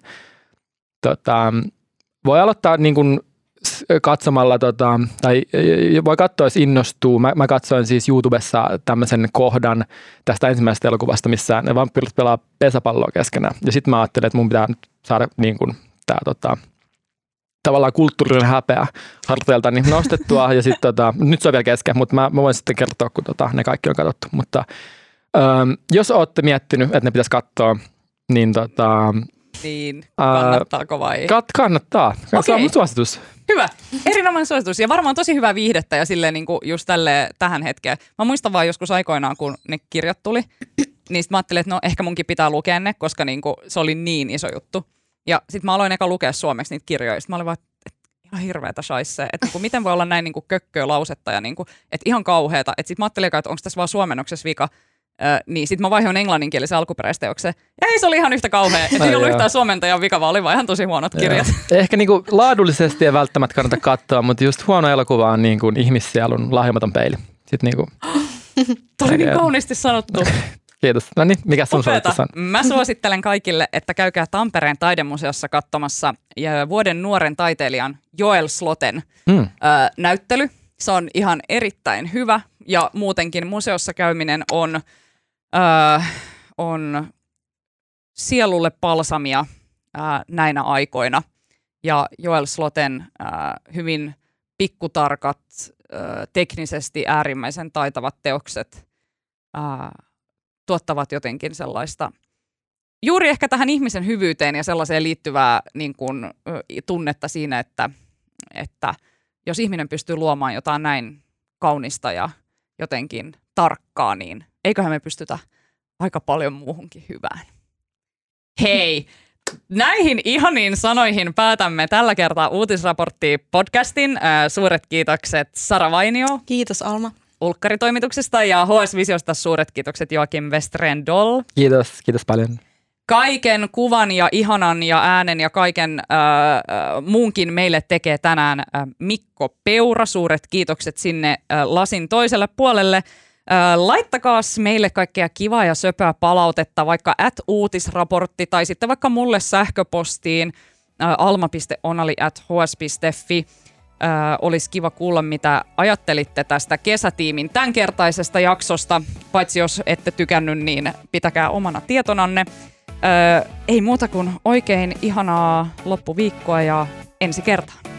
Tota, voi aloittaa niin kuin katsomalla, tota, tai voi katsoa, jos innostuu. Mä, mä katsoin siis YouTubessa tämmöisen kohdan tästä ensimmäisestä elokuvasta, missä ne vampyyrit pelaa pesäpalloa keskenään. Ja sitten mä ajattelin, että mun pitää saada niin kuin, tää, tota, tavallaan kulttuurinen häpeä harteilta niin nostettua. ja sit, tota, nyt se on vielä kesken, mutta mä, mä voin sitten kertoa, kun tota, ne kaikki on katsottu. Mutta ähm, jos olette miettinyt, että ne pitäisi katsoa, niin tota, niin, kannattaako vai? Kat, kannattaa. Okay. Se on mun suositus. Hyvä. Erinomainen suositus ja varmaan tosi hyvää viihdettä ja silleen niin kuin just tälle tähän hetkeen. Mä muistan vaan joskus aikoinaan, kun ne kirjat tuli, niin sit mä ajattelin, että no ehkä munkin pitää lukea ne, koska niin kuin se oli niin iso juttu. Ja sitten mä aloin eka lukea suomeksi niitä kirjoja. Sitten mä olin vaan, että ihan hirveätä shaisse. Että niin miten voi olla näin niin kuin kökköä lausetta ja niin kuin, että ihan kauheata. Että sitten mä ajattelin, että onko tässä vaan suomennoksessa vika. Öö, niin sitten mä vaihoin englanninkielisen alkuperäisteokseen. Ja ei se oli ihan yhtä kauhea. Ei ollut yhtään suomentajan vika, vaan oli vaan ihan tosi huonot kirjat. [laughs] Ehkä niinku laadullisesti ei välttämättä kannata katsoa, mutta just huono elokuva on niin kuin ihmissielun lahjomaton peili. Sitten niinku, [laughs] Tämä oli niin kauniisti sanottu. [laughs] Kiitos. No niin, mikä sun suositus on? Mä suosittelen kaikille, että käykää Tampereen taidemuseossa katsomassa vuoden nuoren taiteilijan Joel Sloten mm. ö, näyttely. Se on ihan erittäin hyvä ja muutenkin museossa käyminen on, on sielulle palsamia näinä aikoina. Ja Joel Sloten hyvin pikkutarkat, ö, teknisesti äärimmäisen taitavat teokset tuottavat jotenkin sellaista juuri ehkä tähän ihmisen hyvyyteen ja sellaiseen liittyvää niin kuin, tunnetta siinä, että, että jos ihminen pystyy luomaan jotain näin kaunista ja jotenkin tarkkaa, niin eiköhän me pystytä aika paljon muuhunkin hyvään. Hei, näihin ihaniin sanoihin päätämme tällä kertaa uutisraportti podcastin. Suuret kiitokset Sara Vainio. Kiitos Alma. Ulkkaritoimituksesta ja HS Visiosta suuret kiitokset Joakim Westren Doll. Kiitos, kiitos paljon. Kaiken kuvan ja ihanan ja äänen ja kaiken äh, muunkin meille tekee tänään äh, Mikko Peura. Suuret kiitokset sinne äh, lasin toiselle puolelle. Laittakaa meille kaikkea kivaa ja söpöä palautetta, vaikka at uutisraportti tai sitten vaikka mulle sähköpostiin äh, alma.onali at hs.fi olisi kiva kuulla, mitä ajattelitte tästä kesätiimin tämänkertaisesta jaksosta. Paitsi jos ette tykännyt, niin pitäkää omana tietonanne. Ei muuta kuin oikein ihanaa loppuviikkoa ja ensi kertaan.